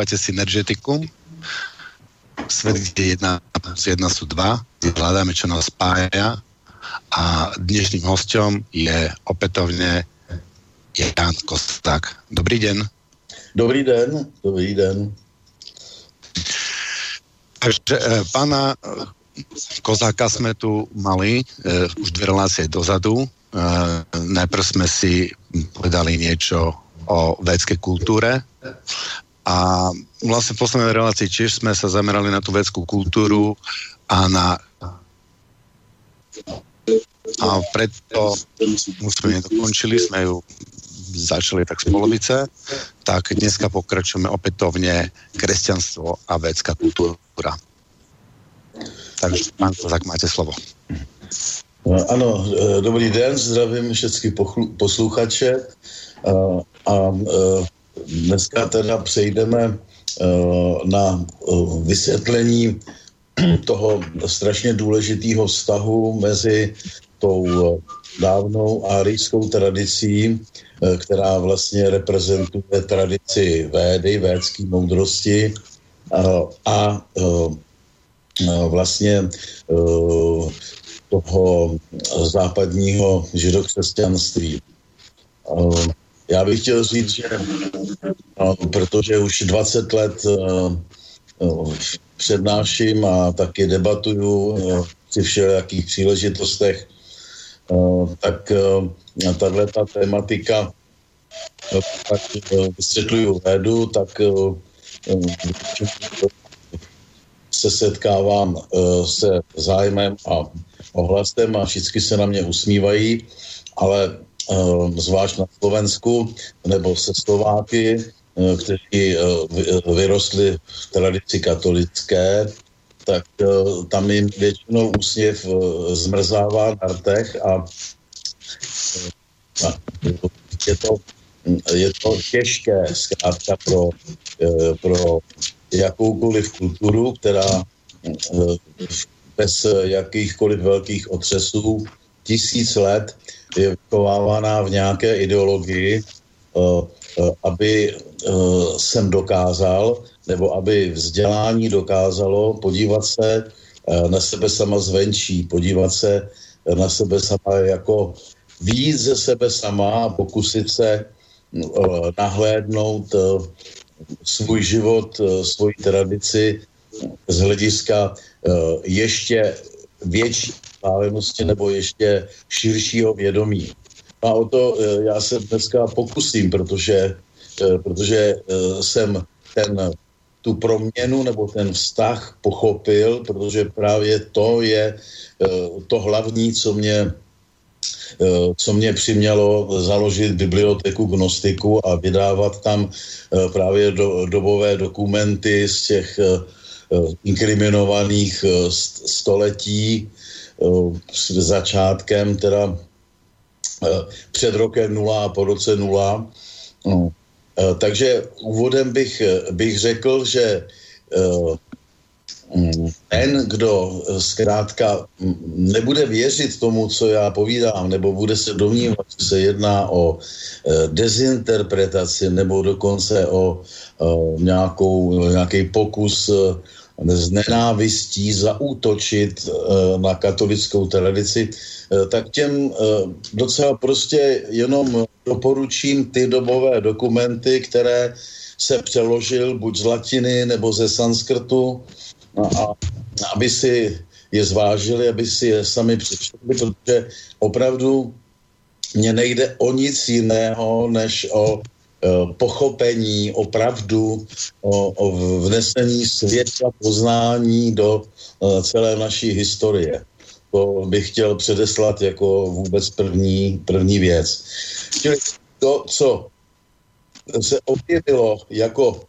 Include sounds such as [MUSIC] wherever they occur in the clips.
počúvate Synergetikum. Svet, kde jedna z jedna sú dva. Hľadáme, čo nás spája. A dnešným hostom je opätovne Jan Kosták. Dobrý den. Dobrý den, dobrý den. Takže e, pána Kozáka jsme tu mali e, už dvě relácie dozadu. E, najprv jsme si povedali niečo o védskej kultúre a vlastne v poslednej relácii tiež sme sa zamerali na tú védskú kultúru a na a preto sme nedokončili, sme ju začali tak z polovice, tak dneska pokračujeme opätovne kresťanstvo a védská kultúra. Takže pán Kozak, máte slovo. Ano, e, dobrý den, zdravím všechny posluchače a, a e, dneska teda přejdeme e, na vysvětlení [CLEARS THROAT] toho strašně důležitého vztahu mezi tou dávnou árijskou tradicí, která vlastně reprezentuje tradici védy, védské moudrosti a, a vlastně toho západního židokřesťanství. Já bych chtěl říct, že protože už 20 let přednáším a taky debatuju při všelijakých příležitostech, tak tahle ta tématika tak vysvětluju védu, tak se setkávám se zájmem a ohlasem a všichni se na mě usmívají, ale zvlášť na Slovensku nebo se Slováky, kteří vyrostli v tradici katolické, tak tam jim většinou úsměv zmrzává na rtech a, a je to, je to těžké zkrátka pro, pro jakoukoliv kulturu, která bez jakýchkoliv velkých otřesů tisíc let je vychovávaná v nějaké ideologii, aby jsem dokázal, nebo aby vzdělání dokázalo podívat se na sebe sama zvenčí, podívat se na sebe sama jako víc ze sebe sama a pokusit se nahlédnout svůj život, svoji tradici z hlediska ještě větší vzdálenosti nebo ještě širšího vědomí. A o to já se dneska pokusím, protože, protože jsem ten, tu proměnu nebo ten vztah pochopil, protože právě to je to hlavní, co mě co mě přimělo založit biblioteku gnostiku a vydávat tam právě do, dobové dokumenty z těch inkriminovaných století s začátkem teda před rokem nula a po roce nula. No. Takže úvodem bych, bych řekl, že ten, kdo zkrátka nebude věřit tomu, co já povídám, nebo bude se domnívat, že se jedná o dezinterpretaci nebo dokonce o nějakou, nějaký pokus z nenávistí zaútočit na katolickou tradici, tak těm docela prostě jenom doporučím ty dobové dokumenty, které se přeložil buď z latiny nebo ze sanskrtu, a aby si je zvážili, aby si je sami přečetli, protože opravdu mně nejde o nic jiného, než o pochopení, o pravdu, o, o vnesení světla poznání do celé naší historie. To bych chtěl předeslat jako vůbec první, první věc. Čili to, co se objevilo jako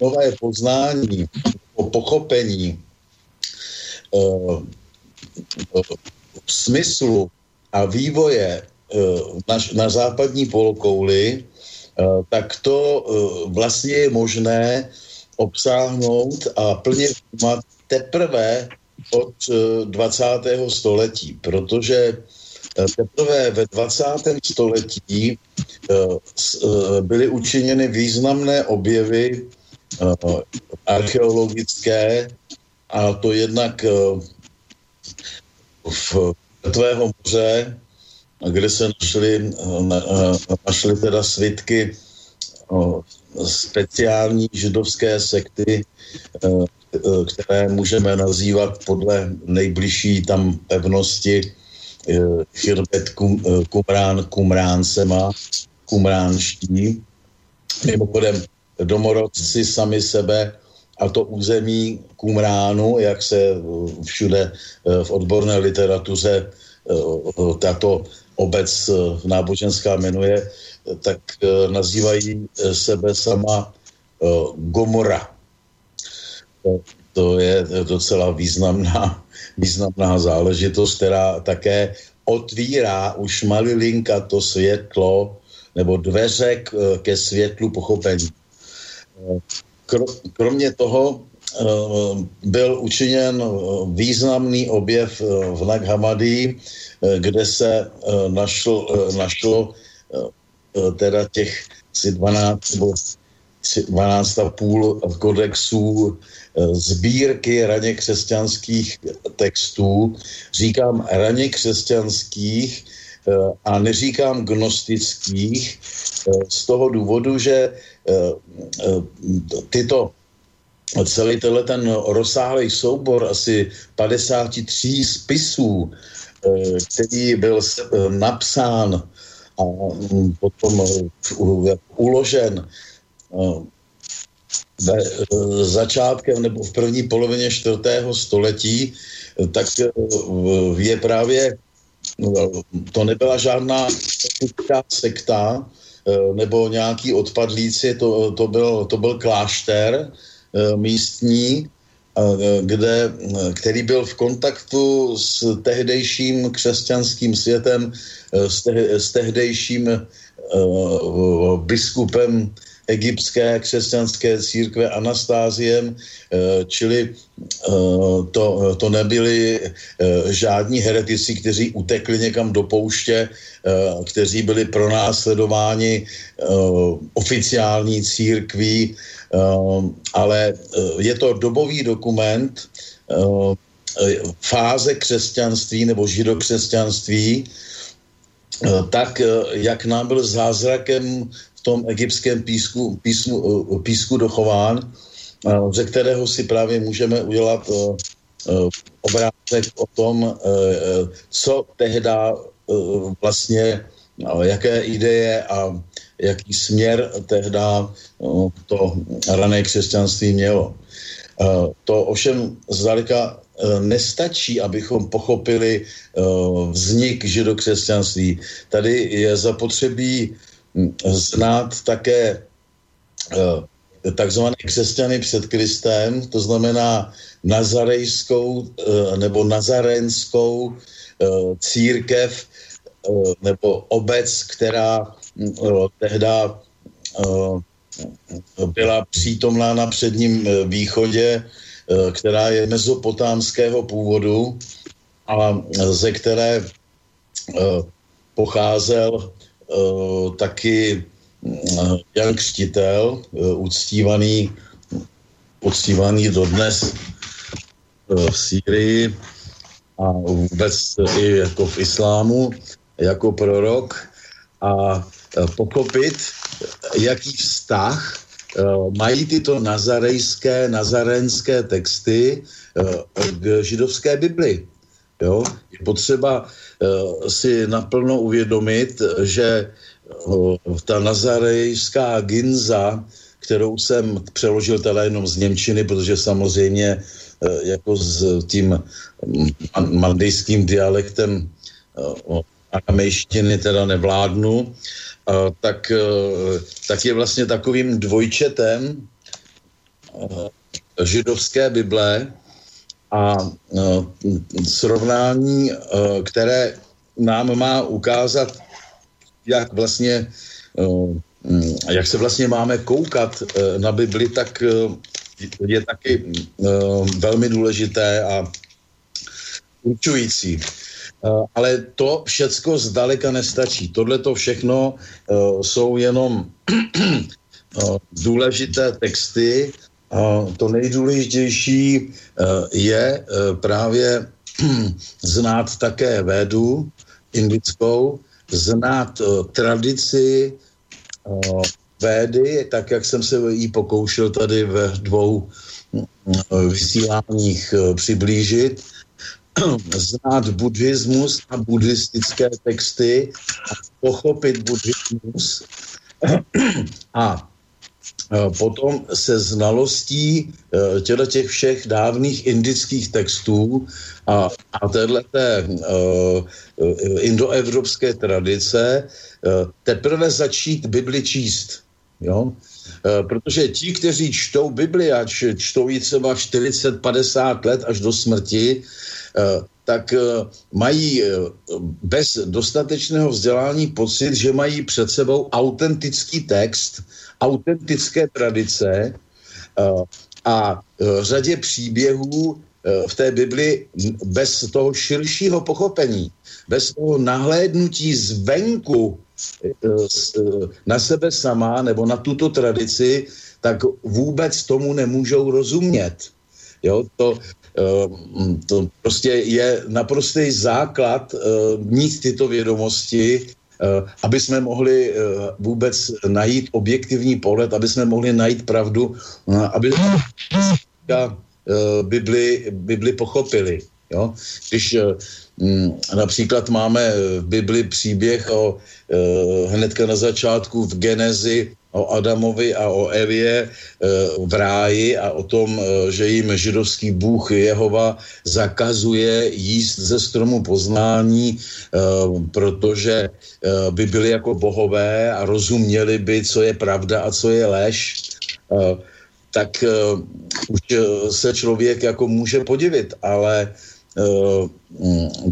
nové poznání, o pochopení smyslu a vývoje na, na západní polokouli, tak to vlastně je možné obsáhnout a plně vnímat teprve od 20. století, protože Teprve ve 20. století byly učiněny významné objevy archeologické a to jednak v Tvého moře, kde se našly, našly teda svitky speciální židovské sekty, které můžeme nazývat podle nejbližší tam pevnosti Chirbet kum, Kumrán Kumránsema, Kumránští. Mimochodem, domorodci sami sebe a to území Kumránu, jak se všude v odborné literatuře tato obec náboženská jmenuje, tak nazývají sebe sama Gomora. To je docela významná, [LAUGHS] významná záležitost, která také otvírá už malilinka to světlo nebo dveře ke světlu pochopení. Kromě toho eh, byl učiněn eh, významný objev eh, v Nag Hammadi, kde se našlo, našlo teda těch 12 nebo 12 a půl kodexů sbírky raně křesťanských textů. Říkám raně křesťanských a neříkám gnostických z toho důvodu, že Eh, eh, tyto celý tenhle ten rozsáhlý soubor asi 53 spisů, eh, který byl napsán a mm, potom uložen ve začátkem nebo v první polovině čtvrtého století, tak je právě, to nebyla žádná sekta, Eh, nebo nějaký odpadlíci, to, to, byl, to byl klášter eh, místní, eh, kde, který byl v kontaktu s tehdejším křesťanským světem, s, te, s tehdejším biskupem egyptské křesťanské církve Anastáziem, eh, čili eh, to, to nebyli eh, žádní heretici, kteří utekli někam do pouště, kteří byli pronásledováni oficiální církví, ale je to dobový dokument fáze křesťanství nebo židokřesťanství, tak jak nám byl zázrakem tom egyptském písku, písmu, eh, písku dochován, eh, ze kterého si právě můžeme udělat eh, obrázek o tom, co tehda vlastně, jaké ideje a jaký směr tehda to rané křesťanství mělo. To ovšem zdaleka nestačí, abychom pochopili vznik židokřesťanství. Tady je zapotřebí znát také eh, takzvané křesťany před Kristem, to znamená nazarejskou eh, nebo nazarenskou eh, církev nebo obec, která tehda byla přítomná na předním východě, která je mezopotámského původu a ze které pocházel Eh, taky eh, Jan Křtitel, eh, uctívaný, uctívaný dodnes v Sýrii a vůbec i jako v islámu, jako prorok. A pochopit, jaký vztah mají tyto nazarejské, nazarenské texty k židovské Bibli. Jo? Je potřeba si naplno uvědomit, že ta nazarejská ginza, kterou jsem přeložil teda jenom z Němčiny, protože samozřejmě jako s tím mandejským dialektem aramejštiny teda nevládnu, tak, uh, tak je vlastně takovým dvojčetem uh, židovské Bible, a uh, srovnání, které nám má ukázat, jak vlastně uh, jak se vlastně máme koukat na Bibli, tak je taky velmi důležité a určující. Ale to všecko zdaleka nestačí. Tohle to všechno jsou jenom [CLEARS THROAT] důležité texty. To nejdůležitější je právě [CLEARS THROAT] znát také védu indickou, znát tradici védy, tak jak jsem se jí pokoušel tady ve dvou vysíláních přiblížit, [CLEARS THROAT] znát buddhismus a buddhistické texty a pochopit buddhismus [CLEARS THROAT] a potom se znalostí těchto těch všech dávných indických textů a, a téhleté uh, indoevropské tradice teprve začít Bibli číst. Jo? Uh, protože ti, kteří čtou Bibli a čtou ji třeba 40-50 let až do smrti, uh, tak uh, mají bez dostatečného vzdělání pocit, že mají před sebou autentický text, autentické tradice a řadě příběhů v té Bibli bez toho širšího pochopení, bez toho nahlédnutí zvenku na sebe sama nebo na tuto tradici, tak vůbec tomu nemůžou rozumět. Jo, to, to prostě je naprostý základ mít tyto vědomosti Eh, aby jsme mohli eh, vůbec najít objektivní pohled, aby jsme mohli najít pravdu, eh, aby Bibli, Bibli pochopili. Jo? Když například máme v Bibli příběh o hnedka na začátku v Genezi o Adamovi a o Evě e, v ráji a o tom, e, že jim židovský bůh Jehova zakazuje jíst ze stromu poznání, protože by byli jako bohové a rozuměli by, co je pravda a co je lež, tak už se člověk jako může podivit, ale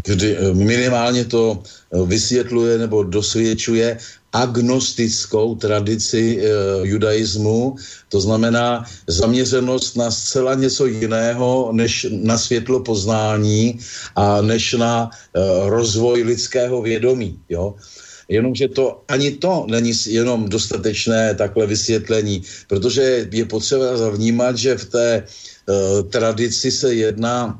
kdy minimálně to vysvětluje nebo dosvědčuje agnostickou tradici e, judaismu, to znamená zaměřenost na zcela něco jiného, než na světlo poznání a než na e, rozvoj lidského vědomí. Jo? Jenomže to ani to není jenom dostatečné takhle vysvětlení, protože je potřeba zavnímat, že v té e, tradici se jedná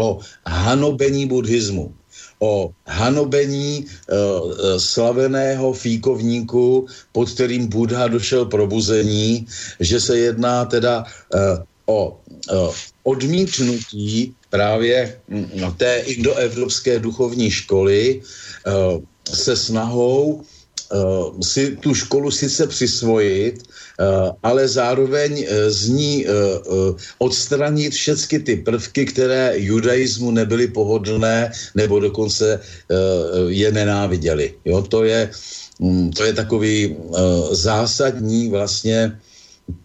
o hanobení buddhismu o hanobení uh, slaveného fíkovníku, pod kterým Buddha došel probuzení, že se jedná teda uh, o uh, odmítnutí právě uh, té indoevropské duchovní školy uh, se snahou uh, si tu školu sice přisvojit, uh, ale zároveň uh, z ní uh, uh, odstranit všechny ty prvky, které judaismu nebyly pohodlné nebo dokonce uh, je nenáviděli. Jo, to je, um, to je takový uh, zásadní vlastně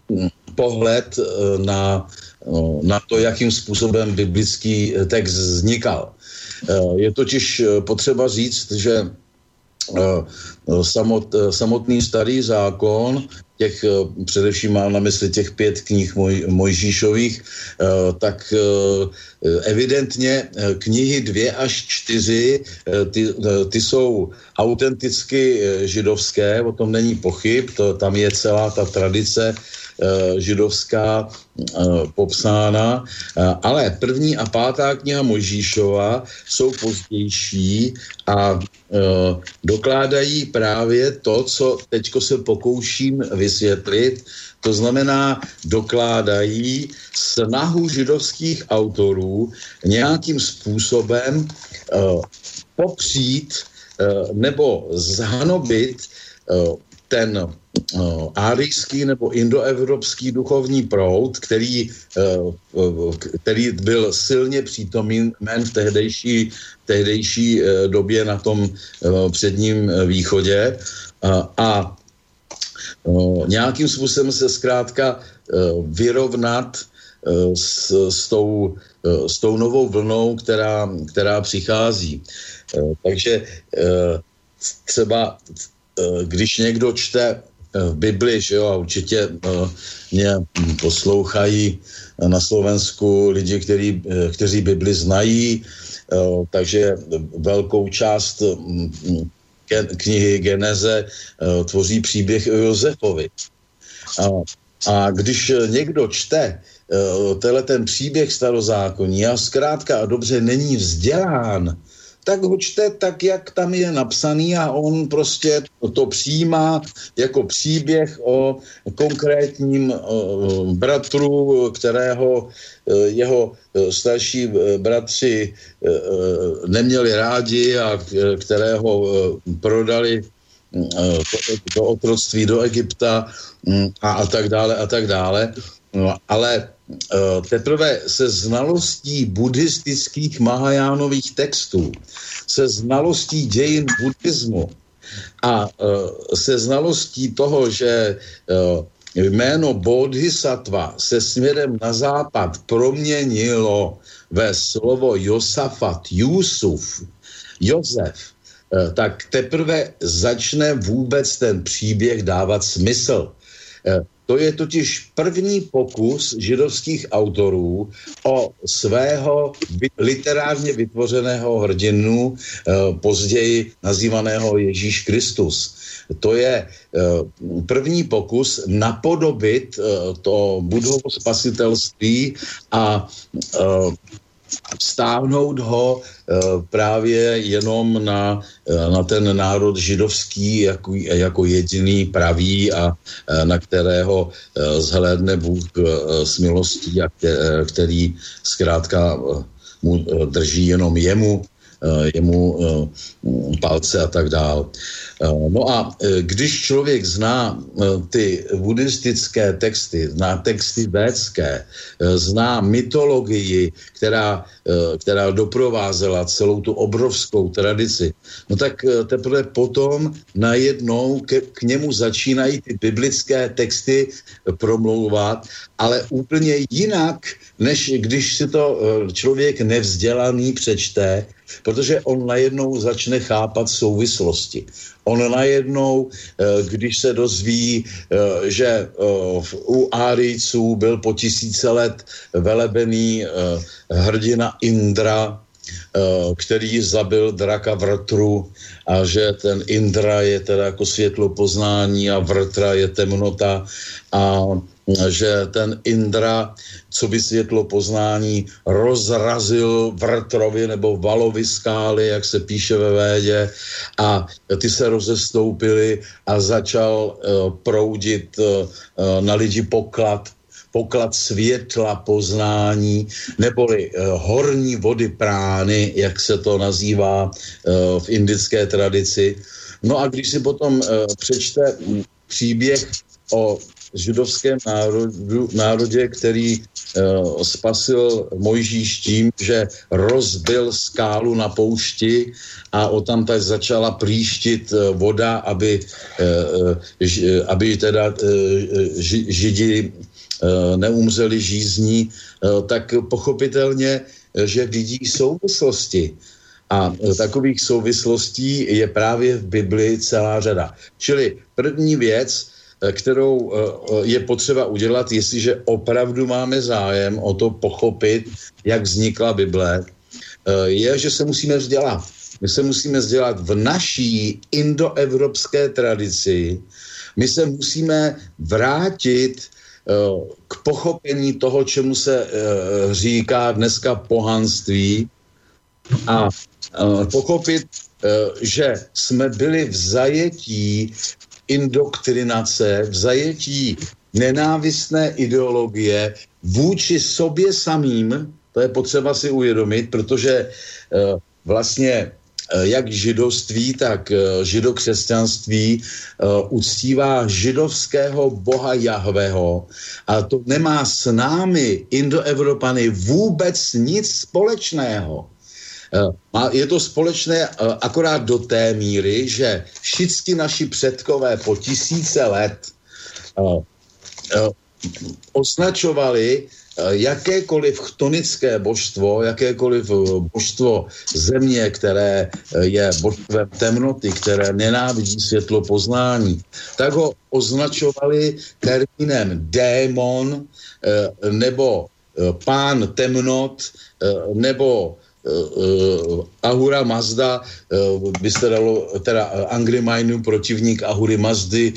um, pohled uh, na, uh, na to, jakým způsobem biblický text vznikal. Je totiž potřeba říct, že samot, eh, samotný starý zákon, těch eh, především mám na mysli těch pět knih moj, Mojžíšových, tak evidentně knihy dvě až čtyři, ty, ty jsou autenticky židovské, o tom není pochyb, to, tam je celá ta tradice Eh, židovská eh, popsána, eh, ale první a pátá kniha Mojžíšova jsou pozdější a dokládají právě to, co teďko se pokouším vysvětlit, to znamená, dokládají snahu židovských autorů nějakým způsobem popřít nebo zhanobit ten árijský nebo indoevropský duchovní proud, který, uh, který byl silně přítomen v tehdejší, tehdejší uh, době na tom předním východě a nějakým způsobem se zkrátka vyrovnat s, s, tou, s tou novou vlnou, která, která přichází. Takže třeba když někdo čte v eh, Bibli, že jo, a určitě uh, mě poslouchají na Slovensku lidi, který, uh, kteří Bibli znají, takže velkou část mm, knihy Geneze tvoří příběh o Josefovi. A, a když někdo čte tenhle ten příběh starozákonní a zkrátka a dobře není vzdělán, tak ho čte tak, jak tam je napsaný a on prostě to přijímá jako příběh o konkrétním bratru, kterého e, jeho e, starší bratři neměli rádi a kterého prodali do otroctví do Egypta a, a tak dále a tak dále. No, ale uh, teprve se znalostí buddhistických Mahajánových textů, se znalostí dějin buddhismu a uh, se znalostí toho, že uh, jméno Bodhisattva se směrem na západ proměnilo ve slovo Josafat, Jusuf, Josef, tak teprve začne vůbec ten příběh dávat smysl. To je totiž první pokus židovských autorů o svého literárně vytvořeného hrdinu, eh, později nazývaného Ježíš Kristus. To je eh, první pokus napodobit eh, to budhovo spasitelství a stáhnout ho e, právě jenom na, e, na ten národ židovský jako, jako jediný pravý a e, na kterého zhlédne Bůh s milostí a který zkrátka mu drží jenom jemu. Eh, jemu eh, palce a tak dál. Eh, no a když člověk zná ty buddhistické texty, zná texty védské, zná mytologii, která, která doprovázela celou tu obrovskou tradici, no tak teprve potom najednou k, k němu začínají ty biblické texty promlouvat, ale úplně jinak, než když si to člověk nevzdělaný přečte, protože on najednou začne chápat souvislosti. On najednou, eh, když se dozví, eh, že eh, u Árijců byl po tisíce let velebený hrdina Indra, který zabil draka Vrtru a že ten Indra je teda jako světlo poznání a Vrtra je temnota a že ten Indra, co by světlo poznání, rozrazil vrtrovi nebo valovi skály, jak se píše ve védě, a ty se rozestoupily a začal uh, proudit uh, na lidi poklad, poklad světla poznání, neboli uh, horní vody prány, jak se to nazývá v indické tradici. No a když si potom přečte příběh o židovském národu, národě, který uh, spasil Mojžíš tím, že rozbil skálu na poušti a o tam tak začala příštit uh, voda, aby, uh, ž, aby teda uh, ži, židi uh, neumřeli žízní, uh, tak pochopitelně, že vidí souvislosti. A takových souvislostí je právě v Bibli celá řada. Čili první věc, Eh, kterou eh, eh, je potřeba udělat, jestliže opravdu máme zájem o to pochopit, jak vznikla Bible, je, že se musíme vzdělat. My se musíme vzdělat v naší indoevropské tradici. My se musíme vrátit k pochopení toho, čemu se říká dneska pohanství a pochopit, že jsme byli v zajetí indoktrinace, v zajetí nenávistné ideologie vůči sobě samým, to je potřeba si uvědomit, protože uh, vlastně uh, jak židovství, tak uh, židokřesťanství uctívá židovského boha Jahveho a to nemá s námi, Indoevropany, vůbec nic společného. Eh, je to společné eh, akorát do té míry, že všichni naši předkové po tisíce let eh, označovali jakékoliv chtonické božstvo, jakékoliv božstvo země, které je božstvem temnoty, které nenávidí světlo poznání, tak ho označovali termínem démon nebo pán temnot nebo Ahura Mazda by se dalo, teda Angry Mainu, protivník Ahury Mazdy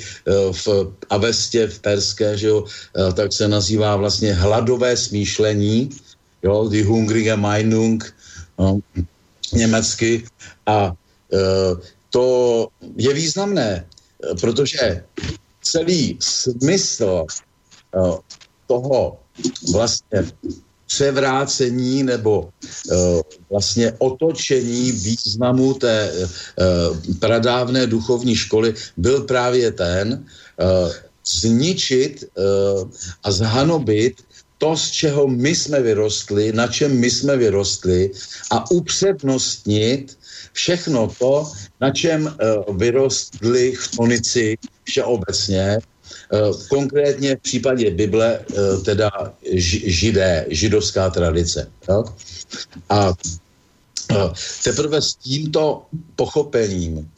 v Avestě, v Perské, že jo, tak se nazývá vlastně hladové smýšlení, jo, die hungrige Meinung, no, německy. A to je významné, protože celý smysl toho vlastně převrácení nebo uh, vlastně otočení významu té uh, pradávné duchovní školy byl právě ten uh, zničit uh, a zhanobit to, z čeho my jsme vyrostli, na čem my jsme vyrostli a upřednostnit všechno to, na čem uh, vyrostli chtonici všeobecně, konkrétně v případě Bible eh, teda židé, židovská tradice. A eh, teprve s tímto pochopením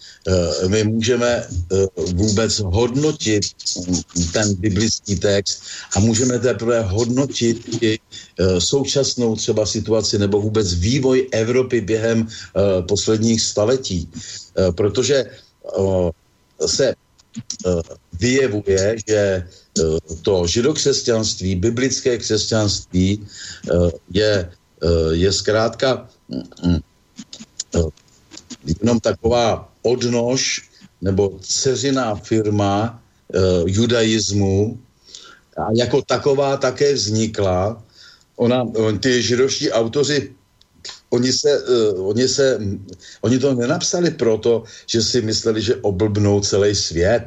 my můžeme vůbec hodnotit ten biblický text a můžeme teprve hodnotit i současnou třeba situaci nebo vůbec vývoj Evropy během posledních staletí. Protože se Eh, vyjevuje, že eh, to židokřesťanství, biblické křesťanství eh, je, je zkrátka mm, jenom taková odnož nebo ceřiná firma judaismu a jako taková také vznikla. Ona, ty židovští autoři oni se, uh, oni se, oni to nenapsali proto, že si mysleli, že oblbnou celý svět.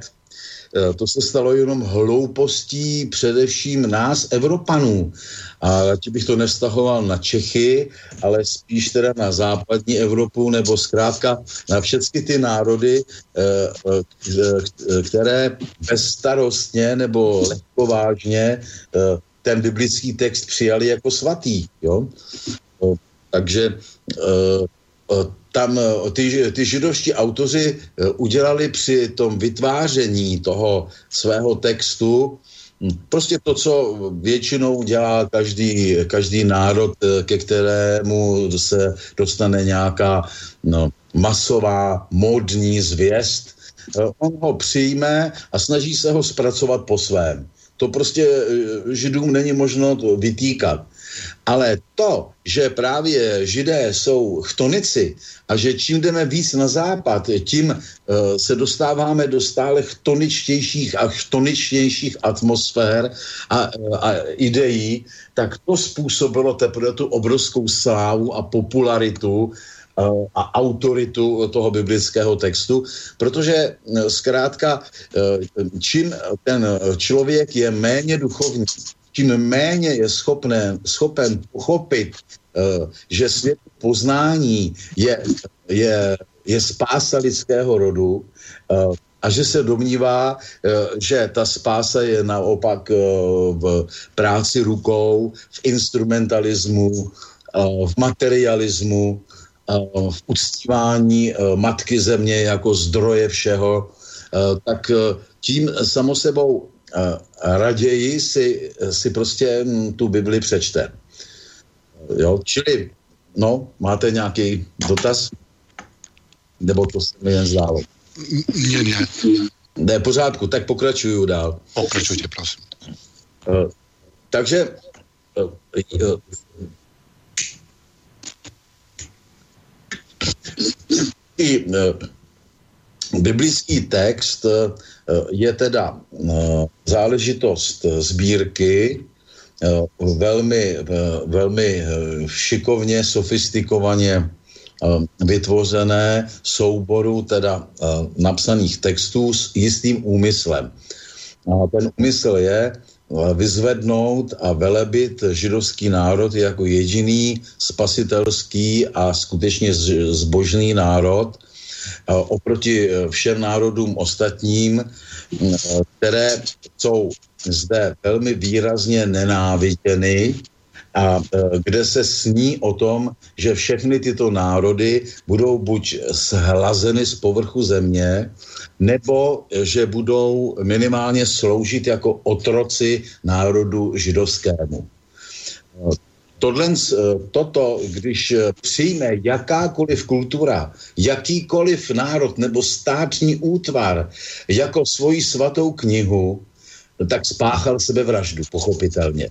Uh, to se stalo jenom hloupostí především nás, Evropanů. A ti bych to nevztahoval na Čechy, ale spíš teda na západní Evropu nebo zkrátka na všechny ty národy, uh, které bezstarostně nebo lehkovážně ten biblický text přijali jako svatý. Jo? Takže uh, tam ty, ty židovští autoři udělali při tom vytváření toho svého textu hm, prostě to, co většinou dělá každý, každý národ, ke kterému se dostane nějaká no, masová, modní zvěst. On ho přijme a snaží se ho zpracovat po svém. To prostě židům není možno vytýkat. Ale to, že právě židé jsou chtonici a že čím jdeme víc na západ, tím uh, se dostáváme do stále chtoničtějších a chtoničtějších atmosfér a, a ideí, tak to způsobilo teprve tu obrovskou slávu a popularitu uh, a autoritu toho biblického textu, protože zkrátka, čím ten člověk je méně duchovní, tím méně je schopné, schopen pochopit, uh, že svět poznání je, je, je spása lidského rodu uh, a že se domnívá, uh, že ta spása je naopak v práci rukou, v instrumentalismu, v materialismu, v uctívání matky země jako zdroje všeho, tak tím samo sebou raději si, si prostě hm, tu Bibli přečte. Jo, čili, no, máte nějaký dotaz? Nebo to se mi jen zdálo? Ne, ne. Ne, pořádku, tak pokračuju dál. Pokračujte, prosím. Uh, takže uh, uh, i biblický text je teda uh, záležitost sbírky, uh, velmi, velmi šikovně, sofistikovaně vytvořené souboru teda napsaných textů s jistým úmyslem. A ten úmysl je vyzvednout a velebit židovský národ jako jediný spasitelský a skutečně zbožný národ, oproti e, všem národům ostatním, e, které jsou zde velmi výrazně nenáviděny a kde se sní o tom, že všechny tyto národy budou buď shlazeny z povrchu země, nebo že budou minimálně sloužit jako otroci národu židovskému. Tohle, toto, když přijme jakákoliv kultura, jakýkoliv národ nebo státní útvar jako svoji svatou knihu, tak spáchal sebevraždu, pochopitelně.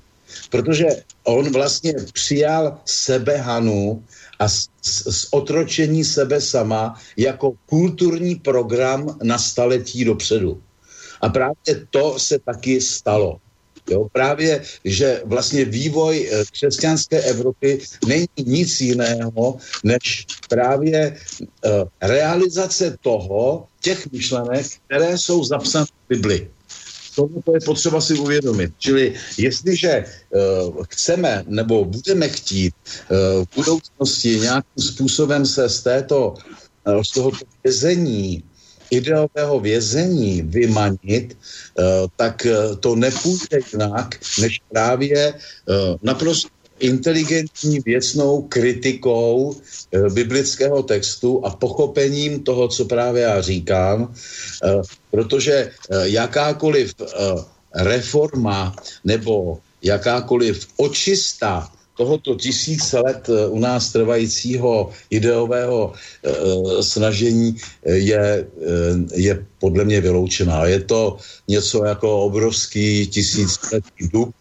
Protože on vlastně přijal sebehanu a z, z otročení sebe sama jako kulturní program na staletí dopředu. A právě to se taky stalo. Jo, právě, že vlastně vývoj eh, křesťanské Evropy není nic jiného, než právě uh, realizace toho, těch myšlenek, které jsou zapsané v Bibli. To je potřeba si uvědomit. Čili jestliže uh, chceme nebo budeme chtít uh, v budoucnosti nějakým způsobem se z této z tohoto vězení ideového vězení vymanit, tak to nepůjde jinak, než právě naprosto inteligentní věcnou kritikou biblického textu a pochopením toho, co právě já říkám, protože jakákoliv reforma nebo jakákoliv očista tohoto tisíce let u nás trvajícího ideového e, snažení je, je podle mě vyloučená. Je to něco jako obrovský tisíciletý dub,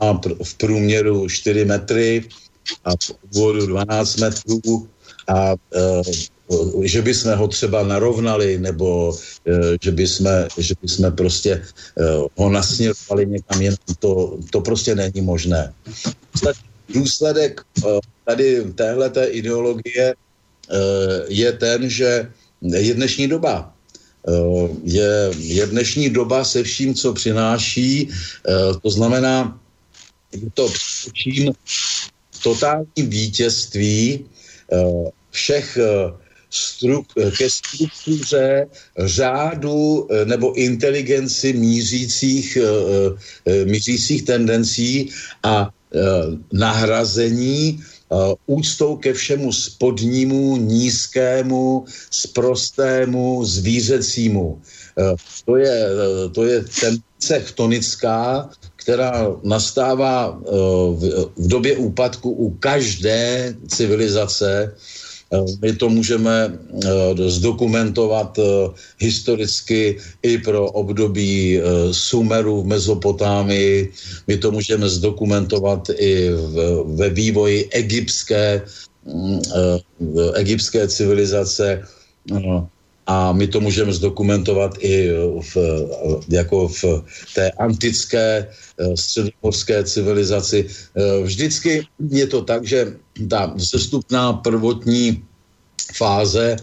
má v průměru 4 metry a v obvodu 12 metrů a e, že by jsme ho třeba narovnali, nebo e, že by jsme, že by jsme prostě e, ho nasměrovali někam jinam, to, to prostě není možné. Důsledek e, tady téhleté ideologie je ten, že je dnešní doba. Je, je dnešní doba se vším, co přináší, to znamená, je to především totální vítězství všech struk, ke struktuře řádu uh, nebo inteligenci mířících, mířících tendencí a nahrazení úctou ke všemu spodnímu, nízkému, sprostému, zvířecímu. To je, to je tendence chtonická, která nastává eh, v době úpadku u každé civilizace. Eh, my to můžeme eh, zdokumentovat historicky i pro období Sumeru v Mezopotámii. My to můžeme zdokumentovat i ve vývoji egyptské, mm, egyptské civilizace a my to můžeme zdokumentovat i v, jako v té antické eh, středomorské civilizaci. Eh, vždycky je to tak, že ta vzestupná prvotní fáze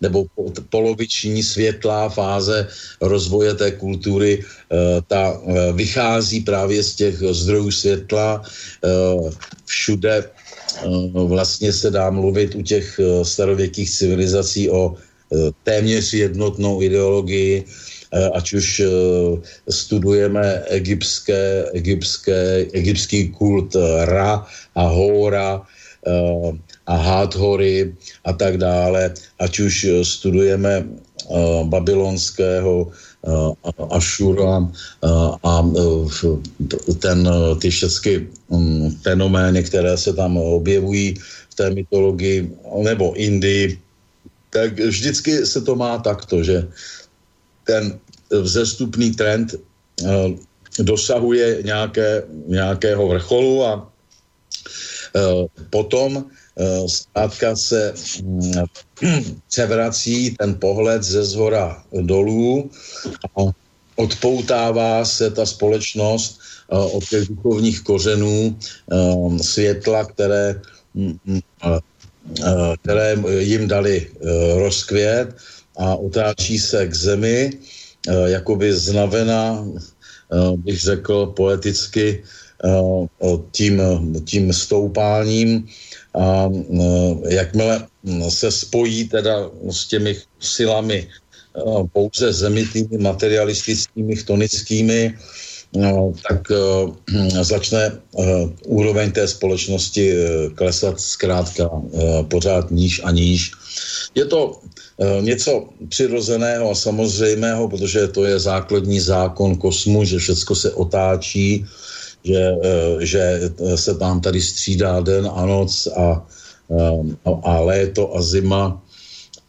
nebo poloviční světlá fáze rozvoje té kultury, eh, ta vychází právě z těch zdrojů světla. Všude vlastně se dá mluvit u těch starověkých civilizací o Eh, téměř jednotnou ideologii, eh, ať už eh, studujeme egyptské, egyptské, egyptský kult Ra a Hora a Háthory a tak dále, ať už studujeme babylonského Ašura a ten, ty všechny mm, fenomény, které se tam objevují v té mytologii, nebo Indii, tak vždycky se to má takto, že ten vzestupný trend uh, dosahuje nějaké, nějakého vrcholu a uh, potom uh, zkrátka se [CLEARS THROAT] se vrací ten pohled ze zhora dolů a odpoutává se ta společnost od těch duchovních kořenů světla, které uh, Eh, které jim dali eh, rozkvět a otáčí se k zemi, eh, jakoby znavena, bych řekl poeticky, tím, tím stoupáním. A jakmile se spojí teda s těmi silami pouze zemitými, materialistickými, chtonickými, tak uh, začne uh, úroveň té společnosti uh, klesat zkrátka pořád níž a níž. Je to něco přirozeného a samozřejmého, protože to je základní zákon kosmu, že všechno se otáčí, že, že se tam tady střídá den a noc a, a léto a zima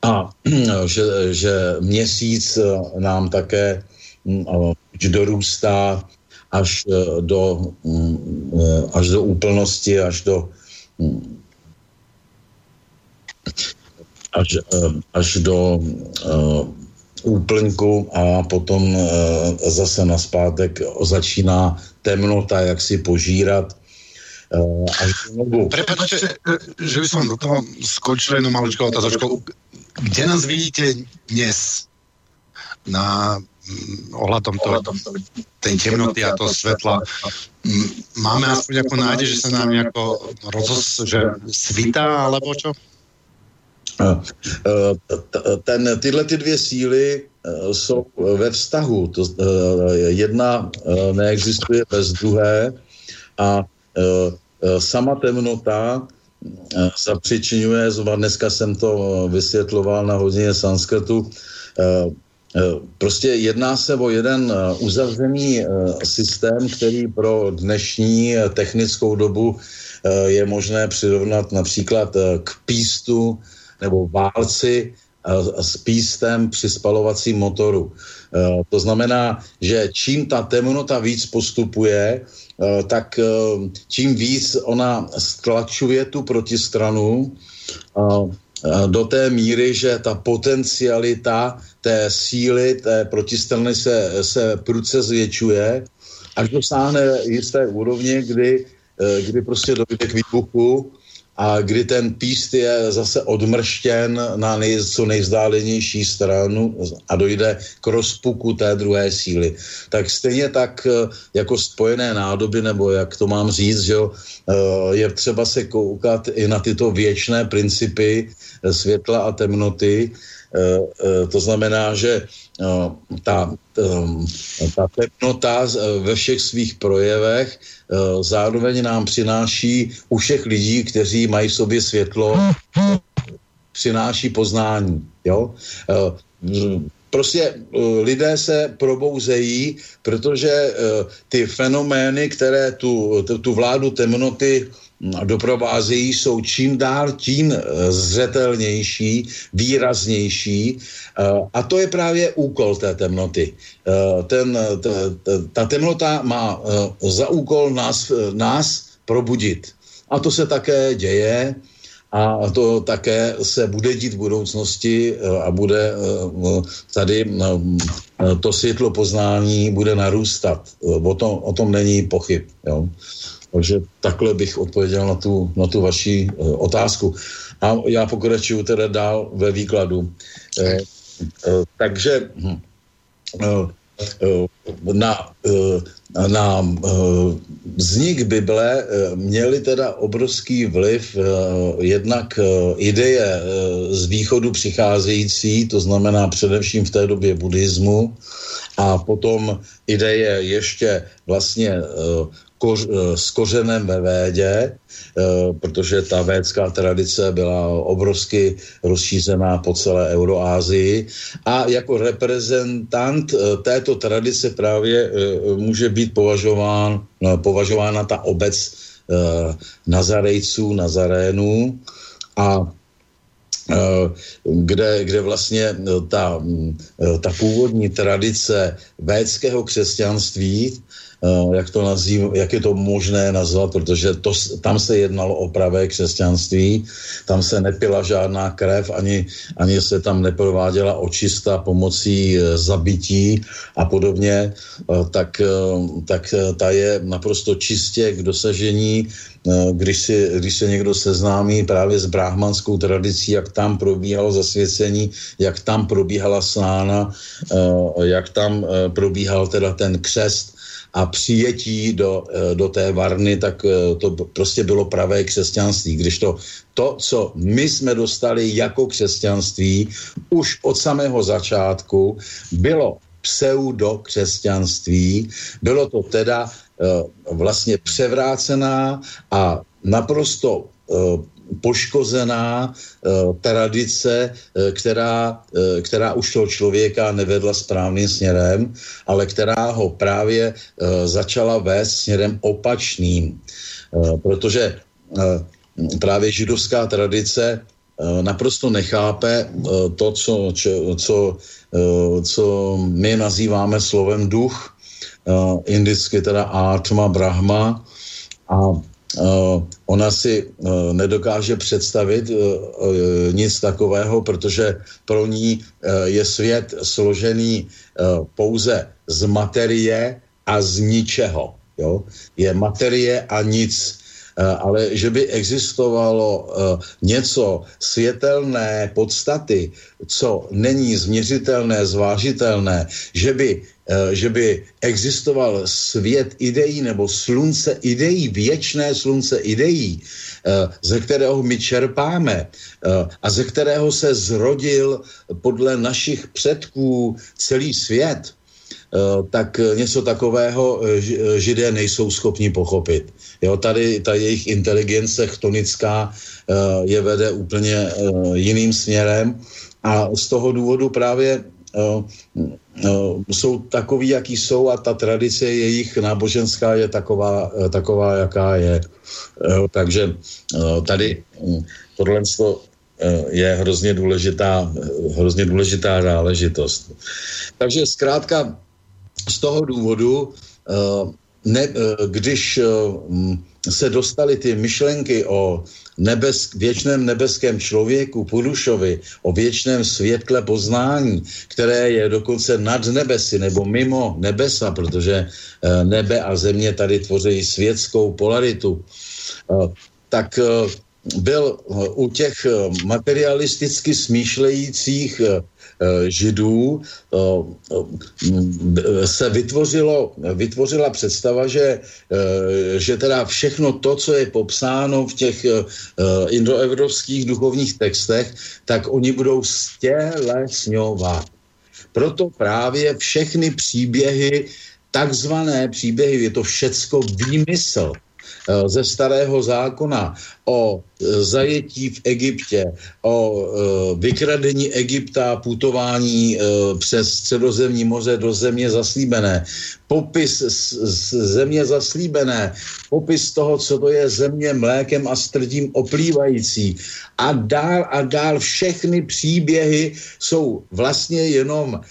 a že, že měsíc nám také hm, dorůstá až do, hm, až do úplnosti, až do až, až do úplnku a potom e, zase naspátek začíná temnota, jak si požírat e, až. Prepačte, že by som do toho skočil jednu maličkou otázočkou. Kde nás vidíte dnes na ohľadom to, tej temnoty a to svetla. Máme aspoň nejakú nádej, že sa nám nejako rozos, že svítá, alebo čo? Ten, tyhle ty dvě síly e, jsou ve vztahu. To, e, jedna e, neexistuje bez druhé a sama temnota zapřičinuje, dneska jsem to vysvětloval na hodině sanskrtu, Prostě jedná se o jeden uzavřený systém, který pro dnešní technickou dobu je možné přirovnat například k pístu nebo válci eh, s pístem při spalovacím motoru. Eh, to znamená, že čím ta temnota víc postupuje, eh, tak čím víc ona stlačuje tu protistranu do té míry, že ta potencialita té síly, té protistrany se, se prudce zvětšuje, až dosáhne jisté úrovně, kdy, kdy prostě dojde k výbuchu a kdy ten píst je zase odmrštěn na nej, co nejvzdálenější stranu a dojde k rozpuku té druhé síly. Tak stejně tak eh, jako spojené nádoby, nebo jak to mám říct, že jo, eh, je třeba se koukat i na tyto věčné principy eh, světla a temnoty, to znamená, že ta, ta temnota ve všech svých projevech Eh, zároveň nám přináší u všech lidí, kteří mají v sobě světlo, přináší poznání. Jo? Eh, prostě eh, lidé se probouzejí, protože ty fenomény, které tu, tu vládu temnoty doprovázejí, jsou čím dál tím eh, zřetelnější, výraznější eh, a to je právě úkol té temnoty. Eh, ten, ta temnota má za úkol nás, nás probudit. A to se také děje a to také se bude dít v budoucnosti a bude tady to světlo poznání bude narůstat. O tom, o tom není pochyb. Jo. Takže takhle bych odpověděl na tu, na tu vaši uh, otázku. A já pokračuju teda dál ve výkladu. Uh, uh, takže uh, na, na vznik Bible měli teda obrovský vliv jednak ideje z východu přicházející, to znamená především v té době buddhismu, a potom ideje ještě vlastně eh, s kořenem ve védě, eh, protože ta védská tradice byla obrovsky rozšířená po celé Euroázii a jako reprezentant eh, této tradice právě může být považován, no, považována ta obec Nazarejců, Nazarénů a kde, kde vlastně ta, ta původní tradice védského křesťanství Eh, jak, to nazýv, jak je to možné nazvat, protože to, tam se jednalo o pravé křesťanství, tam se nepila žádná krev, ani, ani se tam neprováděla očista pomocí eh, zabití a podobně, eh, tak, tak ta je naprosto čistě k dosažení když, si, když se někdo seznámí právě s bráhmanskou tradicí, jak tam probíhalo zasvěcení, jak tam probíhala snána, jak tam probíhal teda ten křest, a přijetí do, eh, do té varny, tak eh, to prostě bylo pravé křesťanství. Když to, to, co my jsme dostali jako křesťanství už od samého začátku, bylo pseudo křesťanství, bylo to teda uh, vlastně převrácená a naprosto poškozená tradice, která, která už toho člověka nevedla správným směrem, ale která ho právě začala vést směrem opačným. Protože právě židovská tradice naprosto nechápe to, co, co, co my nazýváme slovem duch, indicky teda Atma Brahma a ona si nedokáže představit nic takového, protože pro ní je svět složený pouze z materie a z ničeho. Jo? Je materie a nic. Ale že by existovalo něco světelné podstaty, co není změřitelné, zvážitelné, že by Eh, že by existoval svět ideí nebo slunce ideí, věčné slunce ideí, eh, ze kterého my čerpáme eh, a ze kterého se zrodil podle našich předků celý svět, tak něco takového židé nejsou schopni pochopit. Jo, tady ta jejich inteligence chtonická je vede úplně jiným směrem a z toho důvodu právě jsou takový, jaký jsou a ta tradice jejich náboženská je taková, taková jaká je. Takže tady uh, tohle je hrozně důležitá, hrozně důležitá záležitost. Takže zkrátka z toho důvodu, uh, ne, uh, když uh, se dostaly ty myšlenky o nebes, věčném nebeském člověku, Purušovi, o věčném světle poznání, které je dokonce nad nebesy nebo mimo nebesa, protože eh, nebe a země tady tvoří světskou polaritu, eh, tak eh, byl u těch materialisticky smýšlejících Eh, židů eh, se vytvořilo, vytvořila představa, že, eh, že teda všechno to, co je popsáno v těch indoevropských duchovních textech, tak oni budou stělesňovat. Proto právě všechny příběhy, takzvané příběhy, je to všecko výmysl, Eh, ze starého zákona o eh, zajetí v Egyptě, o eh, vykradení Egypta, putování přes středozemní moře do země zaslíbené, popis z země zaslíbené, popis toho, co to je země mlékem a strdím oplývající. A dál a dál všechny příběhy jsou vlastně jenom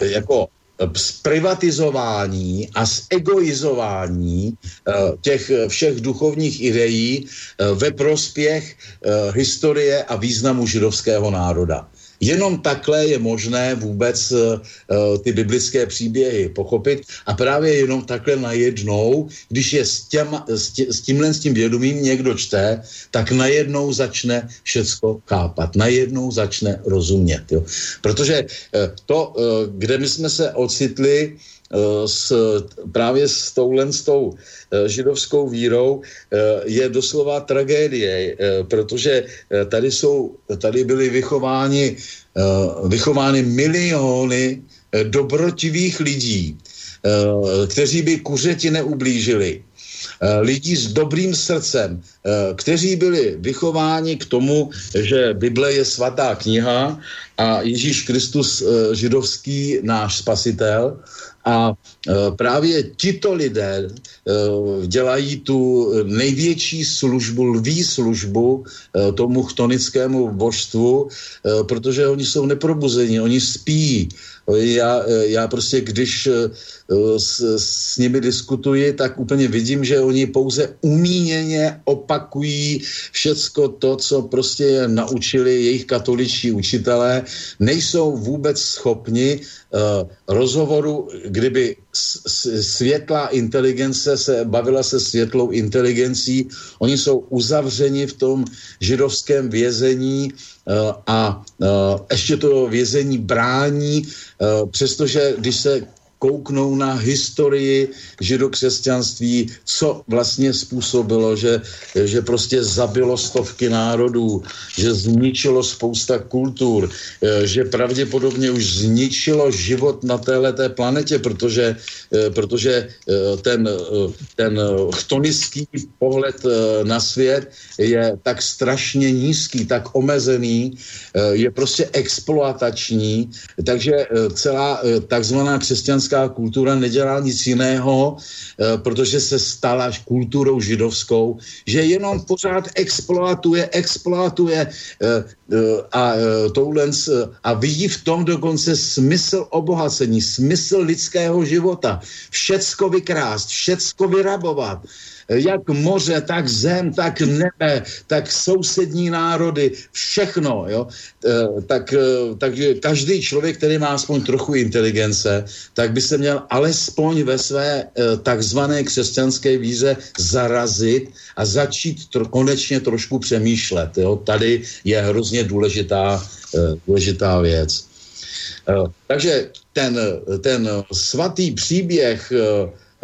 jako zprivatizování a zegoizování eh, těch všech duchovních ideí eh, ve prospěch eh, historie a významu židovského národa. Jenom takhle je možné vůbec uh, ty biblické příběhy pochopit a právě jenom takhle najednou, když je s, těm, s, tě, s tímhle s tím vědomím někdo čte, tak najednou začne všecko chápat, najednou začne rozumět. Jo? Protože uh, to, kde my jsme se ocitli, s, právě s touhle s tou židovskou vírou je doslova tragédie, protože tady jsou, tady byly vychováni, vychovány miliony dobrotivých lidí, kteří by kuřeti neublížili. Lidí s dobrým srdcem, kteří byli vychováni k tomu, že Bible je svatá kniha a Ježíš Kristus židovský náš spasitel a e, právě tito lidé e, dělají tu největší službu, lví službu e, tomu chtonickému božstvu, protože oni jsou neprobuzení, oni spí. Já, já prostě, když s, s nimi diskutuji, tak úplně vidím, že oni pouze umíněně opakují všecko to, co prostě naučili jejich katoličtí učitelé. Nejsou vůbec schopni uh, rozhovoru, kdyby světlá inteligence se bavila se světlou inteligencí. Oni jsou uzavřeni v tom židovském vězení uh, a uh, ještě to vězení brání, uh, přestože když se kouknou na historii židokřesťanství, co vlastně způsobilo, že, že prostě zabilo stovky národů, že zničilo spousta kultur, eh, že pravděpodobně už zničilo život na této planetě, protože, eh, protože eh, ten, ten chtonický pohled na svět je tak strašně nízký, tak omezený, je prostě exploatační, takže celá takzvaná křesťanská kultura nedělá nic jiného, protože se stala kulturou židovskou, že jenom pořád exploatuje, exploatuje a touhle a vidí v tom dokonce smysl obohacení, smysl lidského života. Všecko vykrást, všecko vyrabovat jak moře, tak zem, tak nebe, tak sousední národy, všechno, jo. E, tak, e, takže každý člověk, který má aspoň trochu inteligence, tak by se měl alespoň ve své e, takzvané křesťanské víře zarazit a začít tro, konečně trošku přemýšlet. Jo. Tady je hrozně důležitá, důležitá věc. Takže ten, ten svatý příběh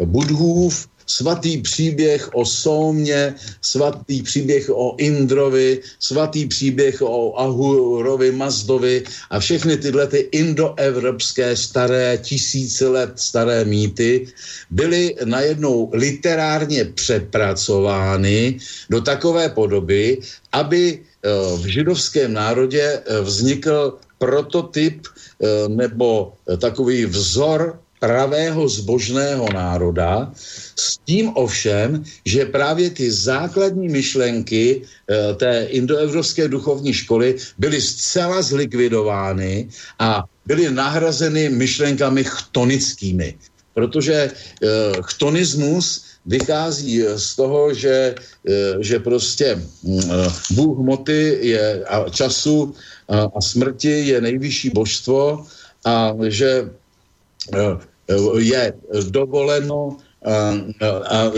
Budhův svatý příběh o Soumě, svatý příběh o Indrovi, svatý příběh o Ahurovi, Mazdovi a všechny tyhle ty indoevropské staré, tisíce let staré mýty byly najednou literárně přepracovány do takové podoby, aby eh, v židovském národě eh, vznikl prototyp eh, nebo takový vzor pravého zbožného národa, s tím ovšem, že právě ty základní myšlenky e, té indoevropské duchovní školy byly zcela zlikvidovány a byly nahrazeny myšlenkami chtonickými. Protože e, chtonismus vychází z toho, že, e, že prostě Bůh hmoty je, a času a, a smrti je nejvyšší božstvo a že je dovoleno a, a, a,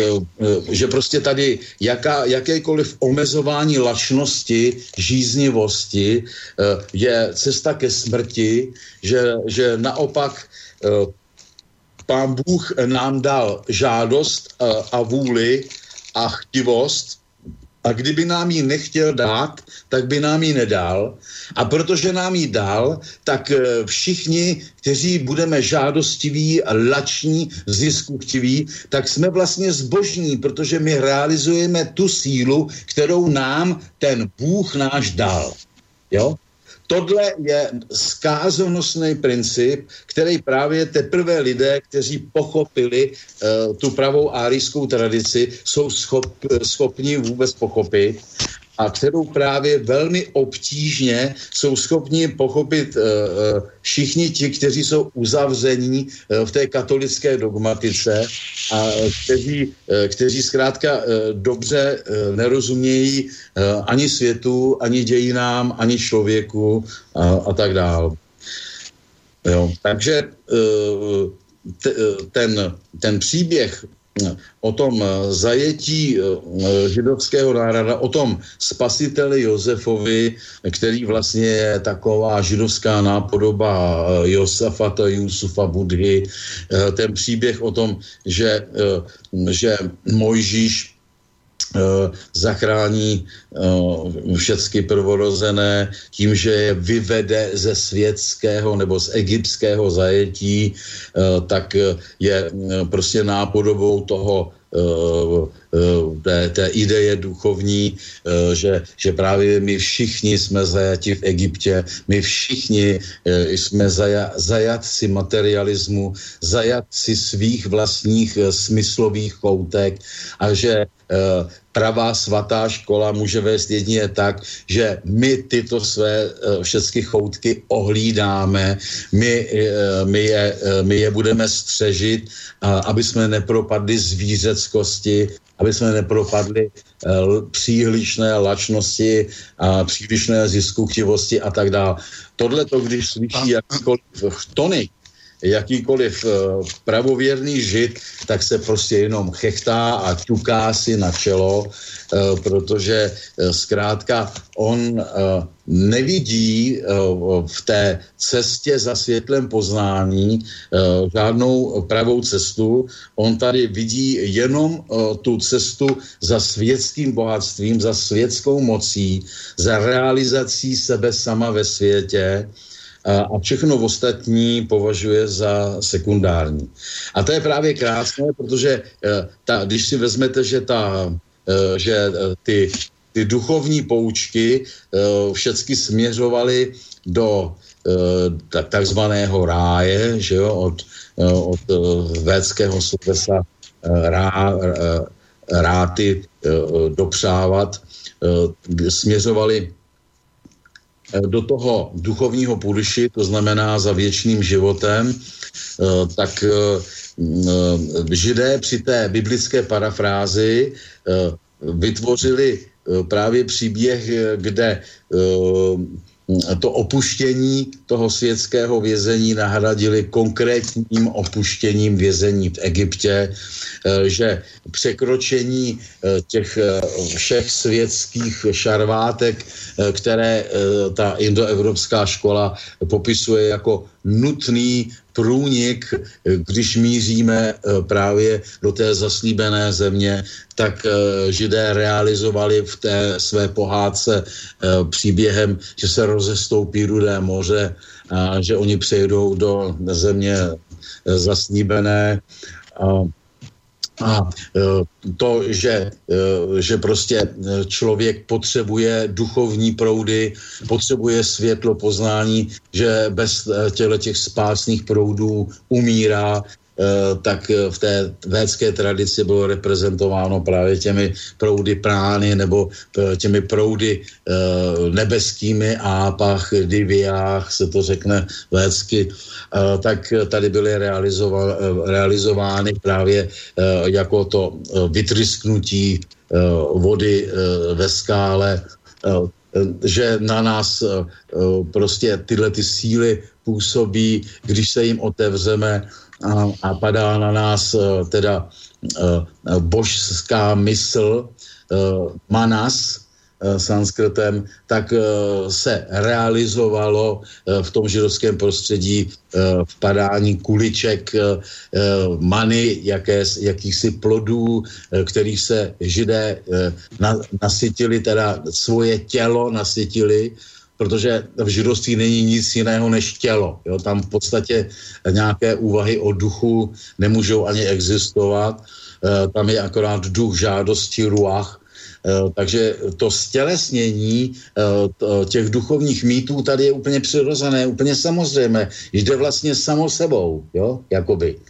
že prostě tady jaká, jakékoliv omezování lačnosti, žíznivosti eh, je cesta ke smrti, že, že naopak eh, pán Bůh nám dal žádost a vůli a chtivost a kdyby nám ji nechtěl dát, tak by nám ji nedal. A protože nám ji dal, tak eh, všichni, kteří budeme žádostiví, lační, ziskuchtiví, tak jsme vlastně zbožní, protože my realizujeme tu sílu, kterou nám ten Bůh náš dal. Jo? Tohle je skázonosný princip, který právě teprve lidé, kteří pochopili uh, tu pravou árijskou tradici, jsou schop, schopni vůbec pochopit a kterou právě velmi obtížně jsou schopni pochopit uh, všichni ti, kteří jsou uzavření uh, v té katolické dogmatice a kteří, kteří zkrátka dobře nerozumějí ani světu, ani dějinám, ani člověku a, a tak dále. Jo, takže ten, ten příběh o tom eh, zajetí eh, židovského národa, o tom spasiteli Josefovi, který vlastně je taková židovská nápodoba eh, Josafata, Jusufa, Budhy, ten příběh o tom, že, že Mojžíš Eh, zachrání uh, všecky prvorozené tím, že je vyvede ze světského nebo z egyptského zajetí, uh, tak je prostě nápodobou toho té, té ideje duchovní, že, že právě my všichni jsme zajati v Egyptě, my všichni jsme zaja, zajatci materialismu, zajatci svých vlastních smyslových koutek a že Eh, pravá svatá škola může vést jedině tak, že my tyto své eh, všechny choutky ohlídáme, my, eh, my, je, my je budeme střežit, aby jsme nepropadli zvířeckosti, aby jsme nepropadli přílišné lačnosti a přílišné ziskuchtivosti a tak dále. Tohle to, když slyší jakýkoliv tonik, jakýkoliv pravověrný žid, tak se prostě jenom chechtá a ťuká si na čelo, protože zkrátka on nevidí v té cestě za světlem poznání žádnou pravou cestu. On tady vidí jenom tu cestu za světským bohatstvím, za světskou mocí, za realizací sebe sama ve světě a všechno ostatní považuje za sekundární. A to je právě krásné, protože e, ta, když si vezmete, že, ta, e, že ty, ty duchovní poučky všechny směřovaly do takzvaného ráje, že jo, od, od védského slovesa rá, ráty dopřávat, směřovali Eh, do toho duchovního půdyši, to znamená za věčným životem, eh, tak eh, židé při té biblické parafrázi vytvořili právě příběh, kde to opuštění toho světského vězení nahradili konkrétním opuštěním vězení v Egyptě, eh, že překročení eh, těch eh, všech světských šarvátek, které ta indoevropská škola popisuje jako nutný průnik, když míříme právě do té zaslíbené země, tak židé realizovali v té své pohádce příběhem, že se rozestoupí rudé moře a že oni přejdou do země zasníbené. A, a to, že, že prostě člověk potřebuje duchovní proudy, potřebuje světlo poznání, že bez těchto těch spásných proudů umírá, Eh, tak eh, v té védské tradici bylo reprezentováno právě těmi proudy prány nebo eh, těmi proudy nebeskými ápach, diviách, se to řekne védsky, tak tady byly realizovány právě jako to vytrysknutí vody ve skále, že na nás prostě tyhle ty síly působí, když se jim otevřeme a, a padá na nás eh, teda uh, božská mysl, manas, sanskrtem, tak se realizovalo v tom židovském prostředí vpadání kuliček many, jaké, jakýchsi plodů, kterých se židé nasytili, teda svoje tělo nasytili protože v židovství není nic jiného než tělo. Jo? Tam v podstatě nějaké úvahy o duchu nemůžou ani existovat. E, tam je akorát duch žádosti, ruach. E, takže to stělesnění e, těch duchovních mýtů tady je úplně přirozené, úplně samozřejmé. Jde vlastně samo sebou, jo? jakoby.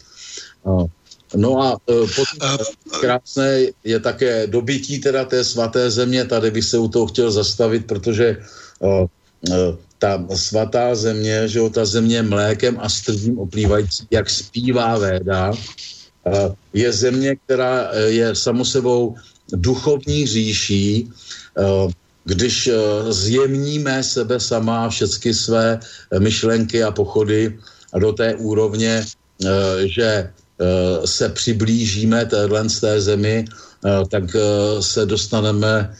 No a potom krásné je také dobytí teda té svaté země, tady bych se u toho chtěl zastavit, protože Eh, ta svatá země, že jo, ta země mlékem a strdím oplývající, jak zpívá Véda, eh, je země, která eh, je samosebou duchovní říší, když zjemníme sebe sama všechny své myšlenky a pochody do té úrovně, že se přiblížíme téhle z té zemi, tak se dostaneme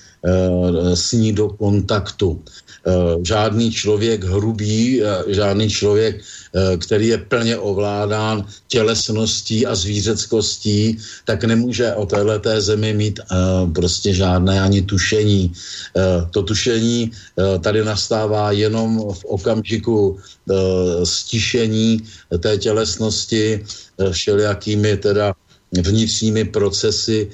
s ní do kontaktu. Eh, žádný člověk hrubý, eh, žádný člověk, eh, který je plně ovládán tělesností a zvířeckostí, tak nemůže o této zemi mít prostě žádné ani tušení. To tušení tady nastává jenom v okamžiku stišení té tělesnosti všelijakými teda vnitřními procesy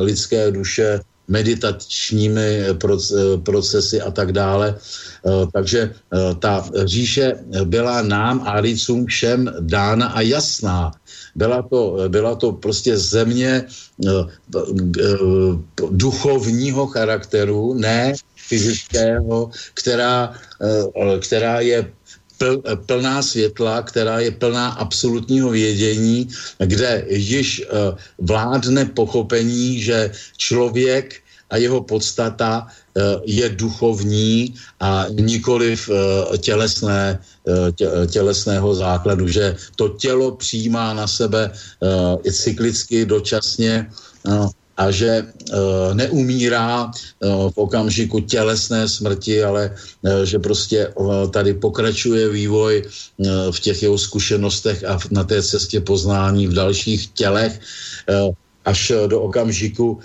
lidské duše, meditačními eh, eh, procesy a tak dále. Eh, takže ta říše byla nám a Aricům všem dána a jasná. Byla to, byla to prostě země duchovního charakteru, ne fyzického, která, která je pl, plná světla, která je plná absolutního vědění, kde již uh, vládne pochopení, že člověk a jeho podstata je duchovní a nikoliv tělesné, tělesného základu, že to tělo přijímá na sebe cyklicky, dočasně a že e, neumírá e, v okamžiku tělesné smrti, ale e, že prostě tady pokračuje vývoj v těch jeho zkušenostech a na té cestě poznání v dalších tělech. Až do okamžiku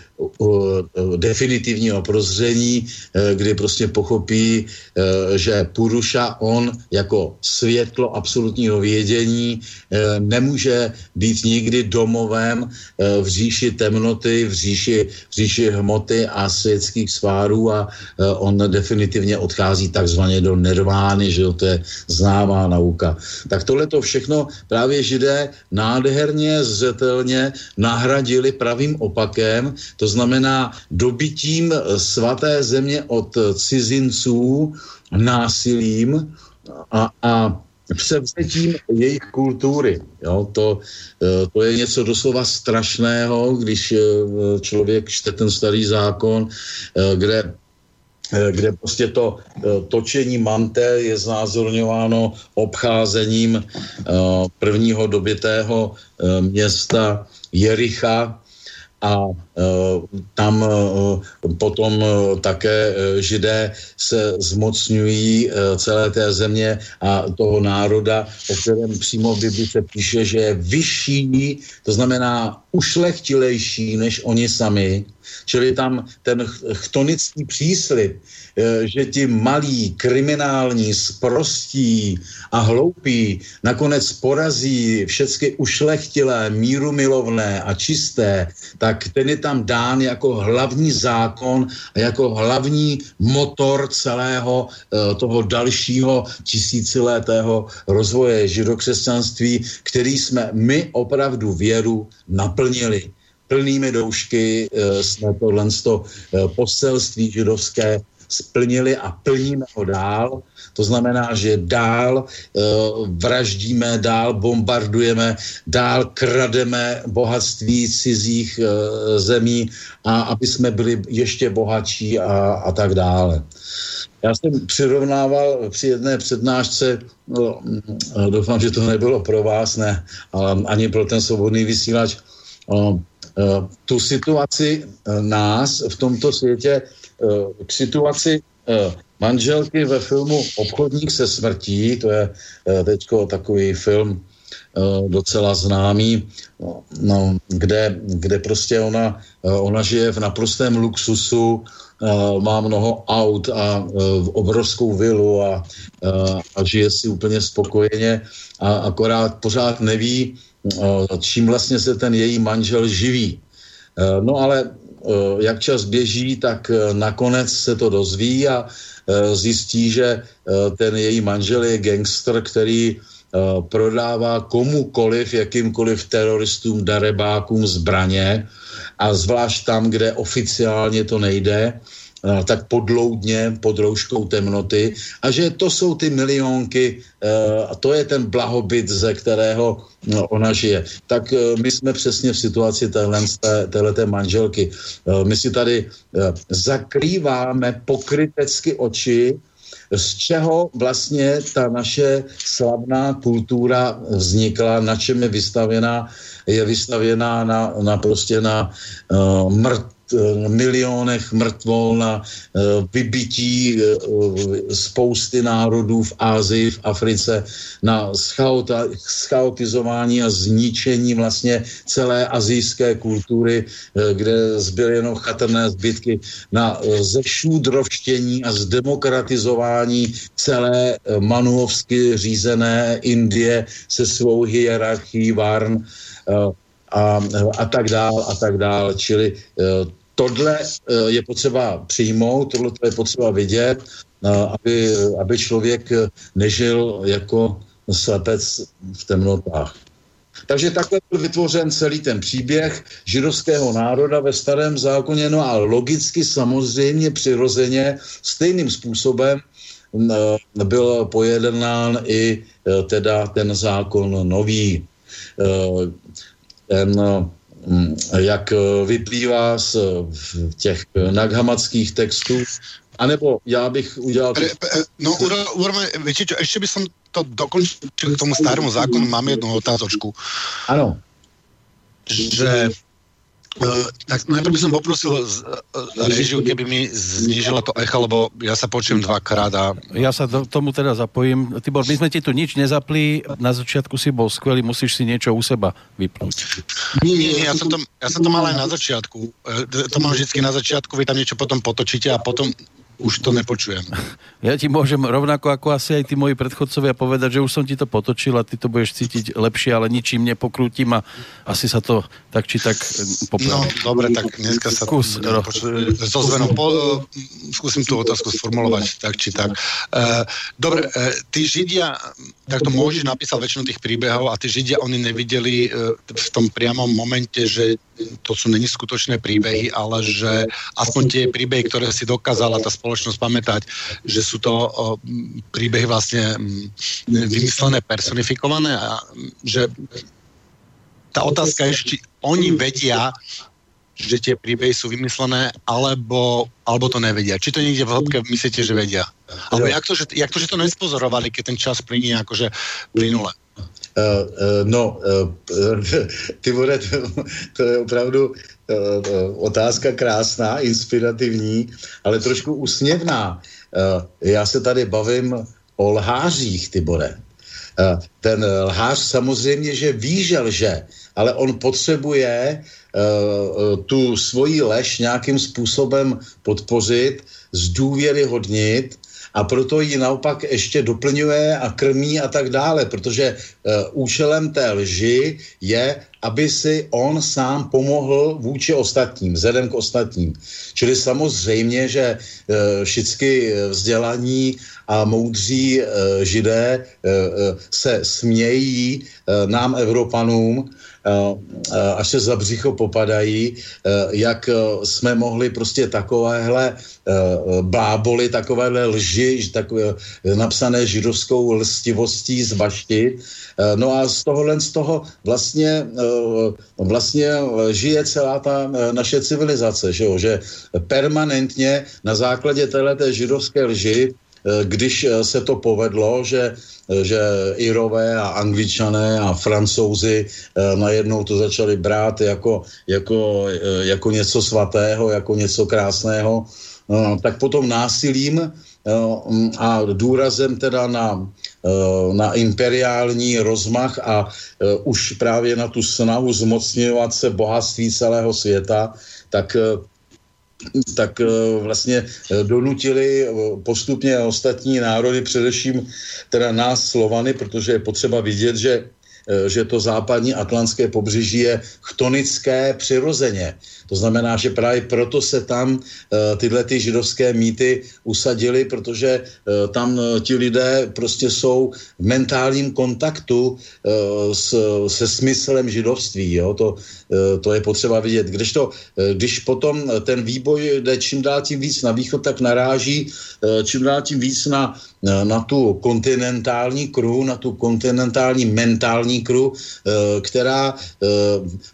definitivního prozření, eh, kdy prostě pochopí, eh, že Puruša, on jako světlo absolutního vědění eh, nemůže být nikdy domovem v říši temnoty, v říši, v říši hmoty a světských svárů a on definitivně odchází takzvaně do nirvány, že to je známá nauka. Tak tohle to všechno právě židé nádherně, zřetelně nahradili pravým opakem, to znamená dobytím svaté země od cizinců násilím a, a převzetím jejich kultury. Jo, to, e, to je něco doslova strašného, když člověk čte ten starý zákon, kde kde prostě to točení mante je znázorňováno obcházením prvního dobytého města Jericha, a uh, tam uh, potom uh, také židé se zmocňují celé té země a toho národa, o kterém přímo v Bibli se píše, že je vyšší, to znamená ušlechtilejší než oni sami, čili tam ten chtonický příslip, že ti malí, kriminální, sprostí a hloupí nakonec porazí všechny ušlechtilé, mírumilovné a čisté, tak ten je tam dán jako hlavní zákon a jako hlavní motor celého eh, toho dalšího tisíciletého rozvoje židokřesťanství, který jsme my opravdu věru naplnili. Plnými doušky e, jsme tohle poselství židovské splnili a plníme ho dál. To znamená, že dál uh, vraždíme, dál bombardujeme, dál krademe bohatství cizích uh, zemí a aby jsme byli ještě bohatší a, a tak dále. Já jsem přirovnával při jedné přednášce, no, mm, doufám, že to nebylo pro vás, ne, ale ani pro ten svobodný vysílač, uh, tu situaci nás v tomto světě k situaci eh, manželky ve filmu Obchodník se smrtí, to je eh, teďko takový film eh, docela známý, no, no, kde, kde prostě ona, ona žije v naprostém luxusu, má mnoho aut a obrovskou vilu a, a žije si úplně spokojeně a akorát pořád neví, čím vlastně se ten její manžel živí. No ale Eh, jak čas běží, tak eh, nakonec se to dozví a eh, zjistí, že ten její manžel je gangster, který prodává komukoliv, jakýmkoliv teroristům, darebákům zbraně a zvlášť tam, kde oficiálně to nejde, Eh, tak podloudně pod rouškou temnoty a že to jsou ty milionky a to je ten blahobyt, ze kterého no, ona žije. Tak eh, my jsme přesně v situaci téhleté manželky. My si tady zakrýváme pokrytecky oči, z čeho vlastně ta naše slavná kultura vznikla, na čem je vystavěná, je vystavěná na, na prostě na uh, mrt, milionech mrtvol, na eh, vybití eh, spousty národů v Ázii, v Africe, na schaotizování a zničení vlastně celé azijské kultury, kde zbyly jenom chatrné zbytky, na zešůdrovštění a zdemokratizování celé manuovsky řízené Indie se svou hierarchií Varn a, a tak dál a tak dál. Čili tohle eh, je potřeba přijmout, tohle je potřeba vidět, eh, aby, aby člověk eh, nežil jako slepec v temnotách. Takže takhle byl vytvořen celý ten příběh židovského národa ve starém zákoně, no a logicky samozřejmě přirozeně stejným způsobem byl pojednán i teda ten zákon nový. Ten jak vyplývá z těch naghamackých textů, anebo já bych udělal... No, urobme, viete čo, ešte by som to dokončil k tomu starému zákonu, mám jednu otázočku. Ano. Že Uh, tak najprv by som poprosil z, uh, režiu, keby mi znížila to echo, lebo ja sa počujem dvakrát a... Ja sa do, tomu teda zapojím. Tibor, my sme ti tu nič nezapli, na začiatku si bol skvelý, musíš si niečo u seba vypnúť. Nie, nie, ja, som to, ja som to mal aj na začiatku. Uh, to mám vždycky na začiatku, vy tam niečo potom potočíte a potom už to nepočujem. [LAUGHS] Ja ti môžem rovnako ako asi aj tí moji predchodcovia povedať, že už som ti to potočil a ty to budeš cítiť lepšie, ale ničím nepokrútim a asi sa to tak či tak eh, popraví. No, dobre, tak dneska sa Skús, ro. so zvenou po, skúsim tú otázku sformulovať tak či tak. Uh, dobre, uh, tí Židia, tak to môžeš napísať väčšinu tých príbehov a tí Židia, oni nevideli uh, v tom priamom momente, že to sú není skutočné príbehy, ale že aspoň tie príbehy, ktoré si dokázala tá spoločnosť pamätať, že sú to o, príbehy vlastne vymyslené, personifikované a že tá otázka je, či oni vedia, že tie príbehy sú vymyslené, alebo, alebo to nevedia. Či to niekde v hĺbke myslíte, že vedia? Alebo jak to, že, jak to, že to nespozorovali, keď ten čas plinie akože plynule? Uh, uh, no, uh, [LAUGHS] ty bude, to, to je opravdu otázka krásná, inspirativní, ale trošku usměvná. Uh, já se tady bavím o lhářích, Tibore. Ten lhář samozřejmě, že ví, že lže, ale on potřebuje tu svoji lež nějakým způsobem podpořit, zdůvěryhodnit a proto ji naopak ještě doplňuje a krmí a tak dále, protože účelem té lži je, aby si on sám pomohl vůči ostatním, vzhledem k ostatním. Čili samozřejmě, že uh, všichni vzdělaní a moudří uh, židé se smějí nám, Evropanům, Eh, eh, až se za břicho popadají, eh, jak jsme mohli prostě takovéhle bláboli, takovéhle lži, takové napsané židovskou lstivostí zbaštit. No a z tohohle z toho vlastně, vlastně žije celá ta naše civilizace, že, jo? že permanentně na základě téhleté židovské lži když se to povedlo, že že Irové a Angličané a Francouzi eh, najednou to začali brát jako, jako, eh, jako něco svatého, jako něco krásného, eh, tak potom násilím a důrazem teda na, na imperiální rozmach a už právě na tu snahu zmocňovat se bohatství celého světa, tak tak eh, vlastně eh, donutili eh, postupně ostatní národy, především teda nás Slovany, protože je potřeba vidět, že že to západní atlantské pobřeží je chtonické přirozeně. To znamená, že právě proto se tam uh, tyhle ty židovské mýty usadily, protože uh, tam uh, ti lidé prostě jsou v mentálním kontaktu s, se smyslem židovství. Jo? To, to je potřeba vidět. Kdežto, uh, když potom ten výboj jde čím dál tím víc na východ, tak naráží čím dál tím víc na, na tu kontinentální kru, na tu kontinentální mentální kru, která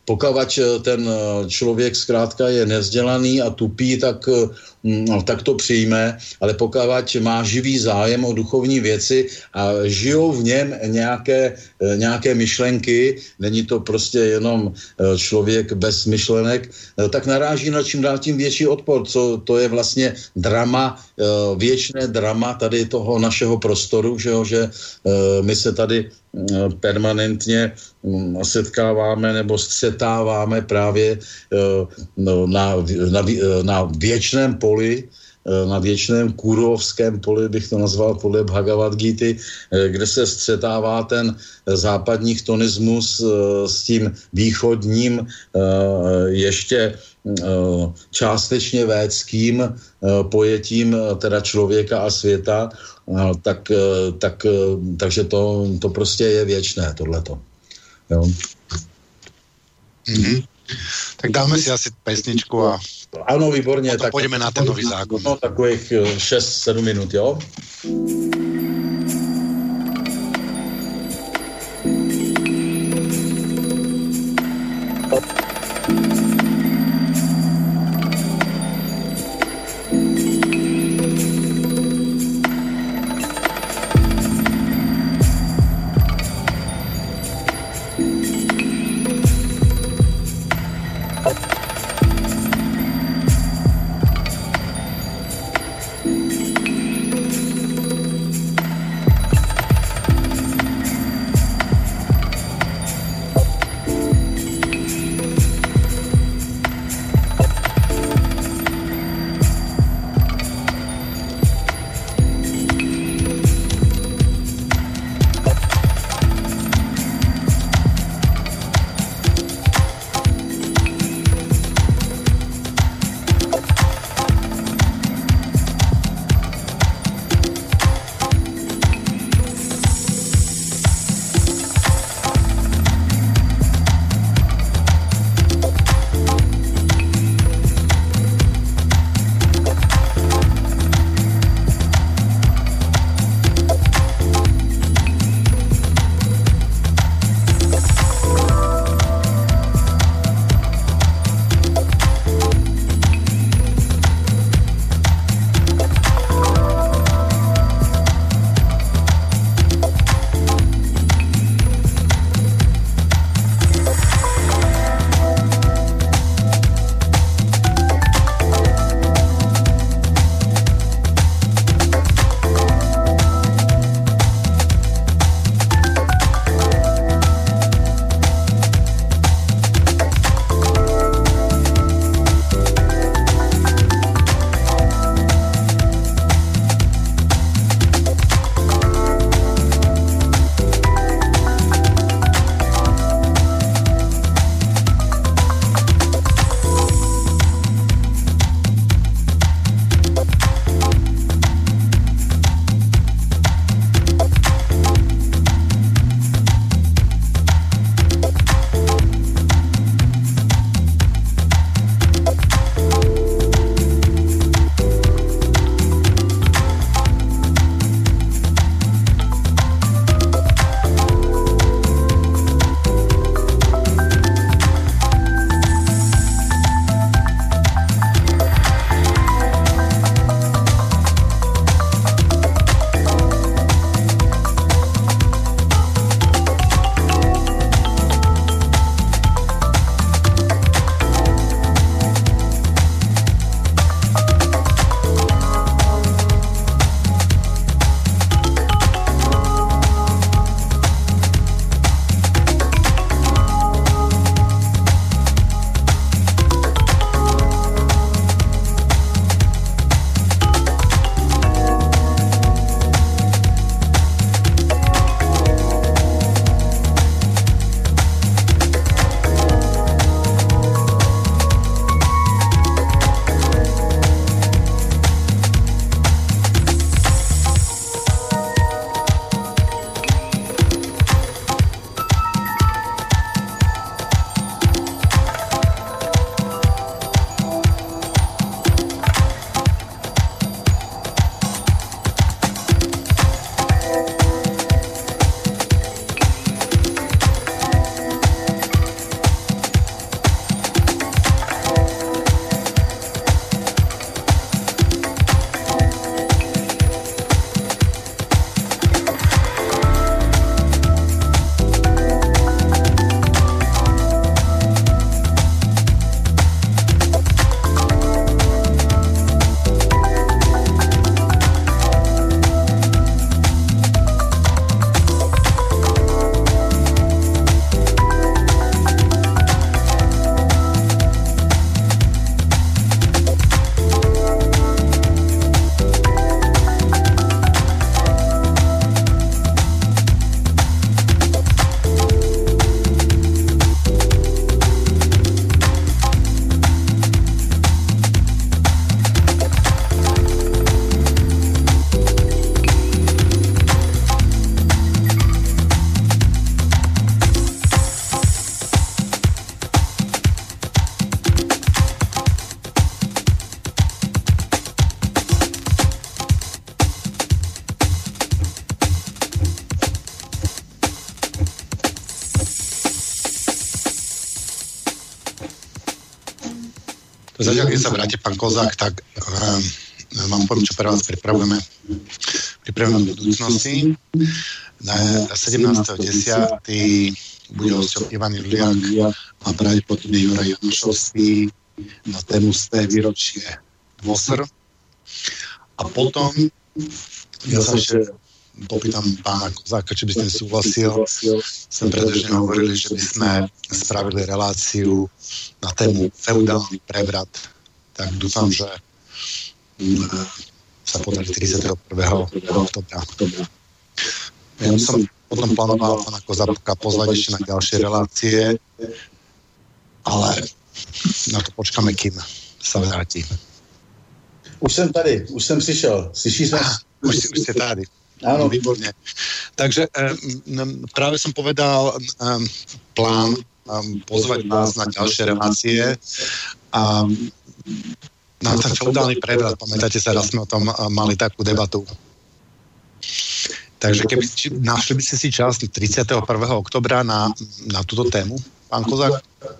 pokavač ten člověk zkrátka je nezdělaný a tupý, tak eh, no, tak to přijme, ale pokud má živý zájem o duchovní věci a žijou v něm nějaké, eh, nějaké myšlenky, není to prostě jenom eh, člověk bez myšlenek, tak naráží na čím dál tím větší odpor, co to je vlastně drama, věčné drama tady toho našeho prostoru, že, jo, že my se tady permanentně mm, setkáváme nebo střetáváme právě no, na, na, na věčném poli, eh, na věčném kůrovském poli, bych to nazval podle Bhagavad Gita, eh, kde se střetává ten západní chtonismus eh, s tím východním ještě částečně védským pojetím teda člověka a světa, tak, tak, takže to, to prostě je věčné, tohleto. Jo. Mm-hmm. Tak dáme si asi pesničku a ano, výborně. tak půjdeme na ten nový zákon. No, takových 6-7 eh, minut, jo? Zatiaľ, keď sa vráti pán Kozák, tak um, vám poviem, čo pre vás pripravujeme. Pripravujeme budúcnosti. Na 17.10. bude hosťom Ivan Juliak a pravdepodobne Juraj Janošovský na tému z té výročie VOSR. A potom ja sa ešte popýtam pána Kozáka, či by ste súhlasil. Som predržne hovorili, že by sme spravili reláciu na tému feudálny prevrat. Tak dúfam, že sa podarí 31. oktobra. Ja som potom plánoval pána Kozáka pozvať ešte na ďalšie relácie, ale na to počkáme, kým sa vráti. Už jsem tady, už jsem přišel. Slyšíš nás? Už, už jste tady. Áno. Výborne. Takže um, práve som povedal um, plán um, pozvať vás na ďalšie relácie a na ten feudálny prevrat, pamätáte sa, raz sme o tom mali takú debatu. Takže keby našli by ste si čas 31. oktobra na, na túto tému, pán Kozák?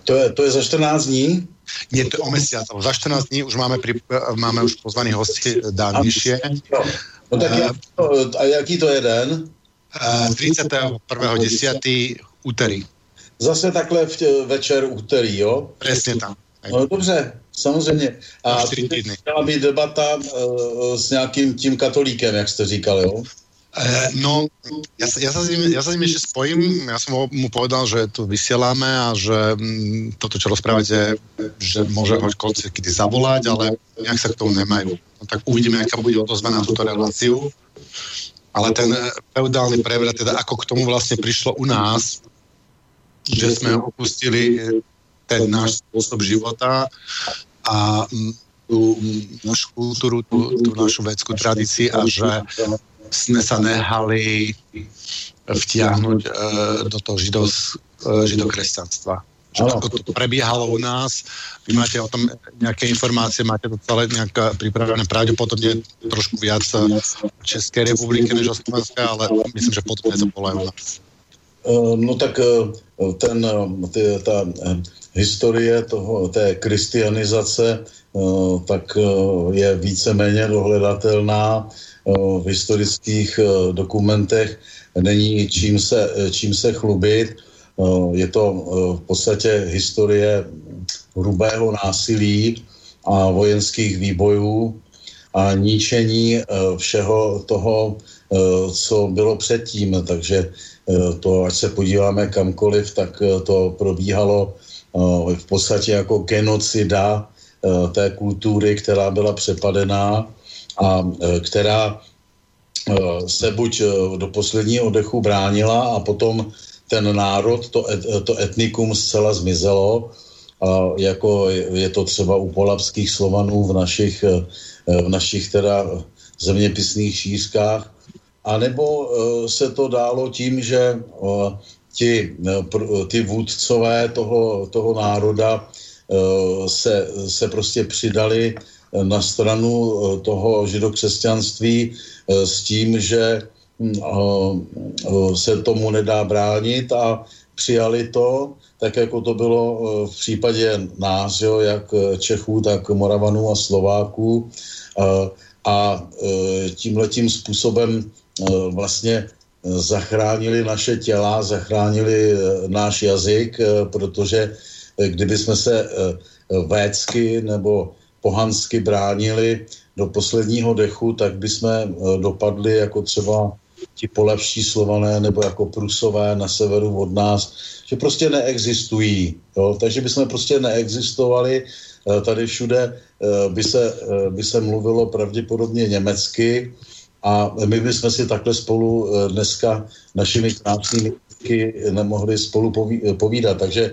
To je, to je za 14 dní? Nie, to je o mesiac, za 14 dní už máme, pri, máme už pozvaných hostí dávnejšie. No. No tak jak to, a jaký to je den? 31.10. úterý. Zase takhle v večer úterý, jo? Přesně tam. No dobře, samozřejmě. A měla být debata uh, s nějakým tím katolíkem, jak jste říkal, jo? No, ja sa, ja, sa s ním, ja sa s ním ešte spojím. Ja som mu povedal, že tu vysielame a že m, toto, čo rozprávate, že môže hoď konci kedy zavolať, ale nejak sa k tomu nemajú. No, tak uvidíme, aká bude odozva na túto reláciu. Ale ten feudálny prevrat, teda ako k tomu vlastne prišlo u nás, že sme opustili ten náš spôsob života a tú našu kultúru, tú, tú našu vedskú tradíciu a že sme sa nehali vtiahnuť e, do toho židovs, e, židokresťanstva. Ako to prebiehalo u nás, vy máte o tom nejaké informácie, máte to celé nejak pripravené pravdepodobne trošku viac v Českej republike než o Slovenska, ale myslím, že podobne to bolo aj u nás. No tak ten, ty, ta historie toho, té kristianizace tak je víceméně dohledatelná v historických dokumentech není čím se, čím se chlubit. Je to v podstatě historie hrubého násilí a vojenských výbojů a ničení všeho toho, co bylo předtím. Takže to, ať se podíváme kamkoliv, tak to probíhalo v podstatě jako genocida té kultury, která byla přepadená a e, která e, se buď e, do posledního dechu bránila a potom ten národ, to, et, to etnikum zcela zmizelo, jako je to třeba u polapských slovanů v našich, v našich teda zeměpisných šířkách, a nebo se to dálo tím, že ti, ty vůdcové toho, toho národa se, se prostě přidali na stranu eh, toho židokřesťanství eh, s tím, že hm, eh, se tomu nedá bránit a přijali to, tak jako to bylo v případě nás, jo, jak Čechů, tak Moravanů a Slováků. A tímhletím způsobem vlastně zachránili naše těla, zachránili náš jazyk, protože kdyby jsme se vécky nebo pohansky bránili do posledního dechu, tak bychom eh, dopadli jako třeba ti polepší slované nebo jako prusové na severu od nás, že prostě neexistují. Jo? Takže bychom prostě neexistovali. Eh, tady všude eh, by se, by se mluvilo pravděpodobně německy a my bychom si takhle spolu dneska našimi krásnými nemohli spolu povídat. Takže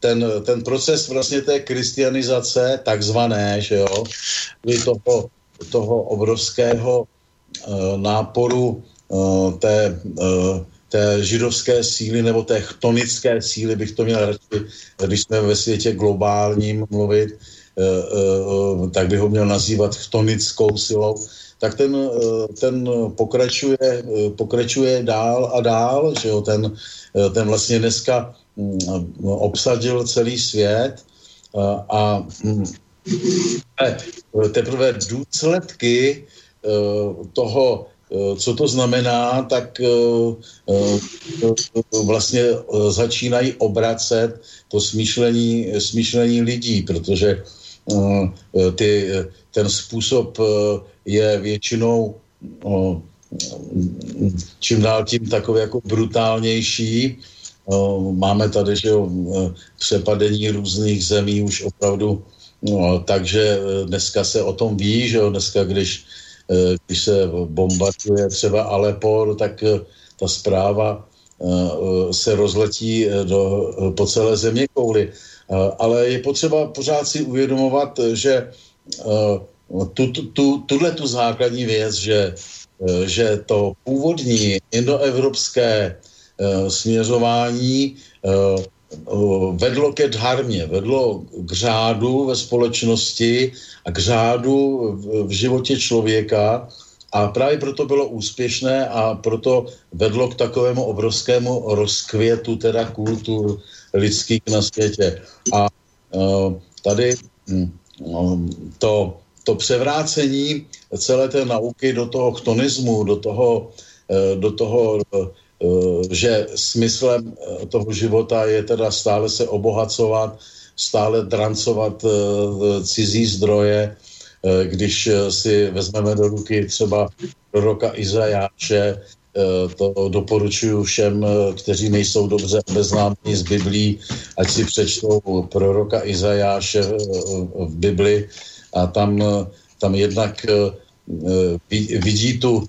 ten, ten proces vlastně té kristianizace, takzvané, že jo, toho, toho obrovského uh, náporu uh, té, té židovské síly nebo té chtonické síly, bych to měl radši, když jsme ve světě globálním mluvit, tak bych ho měl nazývat chtonickou silou, tak ten, ten pokračuje, pokračuje dál a dál, že jo, ten, ten vlastně dneska obsadil celý svět a mm, teprve důsledky toho, co to znamená, tak vlastně začínají obracet to smýšlení, smýšlení lidí, protože ty, ten způsob je většinou čím dál tím takový jako brutálnější. Máme tady že jo, přepadení různých zemí už opravdu, no, takže dneska se o tom ví, že jo, dneska když, když se bombarduje třeba Alepo, tak ta zpráva se rozletí do, po celé země kouli. Ale je potřeba pořád si uvědomovat, že tu, tu, tu, tuhle tu základní věc, že že to původní indoevropské směřování uh, vedlo ke dharmě, vedlo k řádu ve společnosti a k řádu v, životě člověka a právě proto bylo úspěšné a proto vedlo k takovému obrovskému rozkvětu teda kultur lidských na světě. A tady hm, to to převrácení celé té nauky do toho chtonismu, do toho, eh, do toho eh, že smyslem eh, toho života je teda stále se obohacovat, stále drancovat cizí zdroje, když si vezmeme do ruky třeba proroka Izajáše, to doporučuji všem, kteří nejsou dobře obeznámení z Biblí, ať si přečtou proroka Izajáše v Bibli, a tam, eh, tam jednak eh, eh, vidí tu,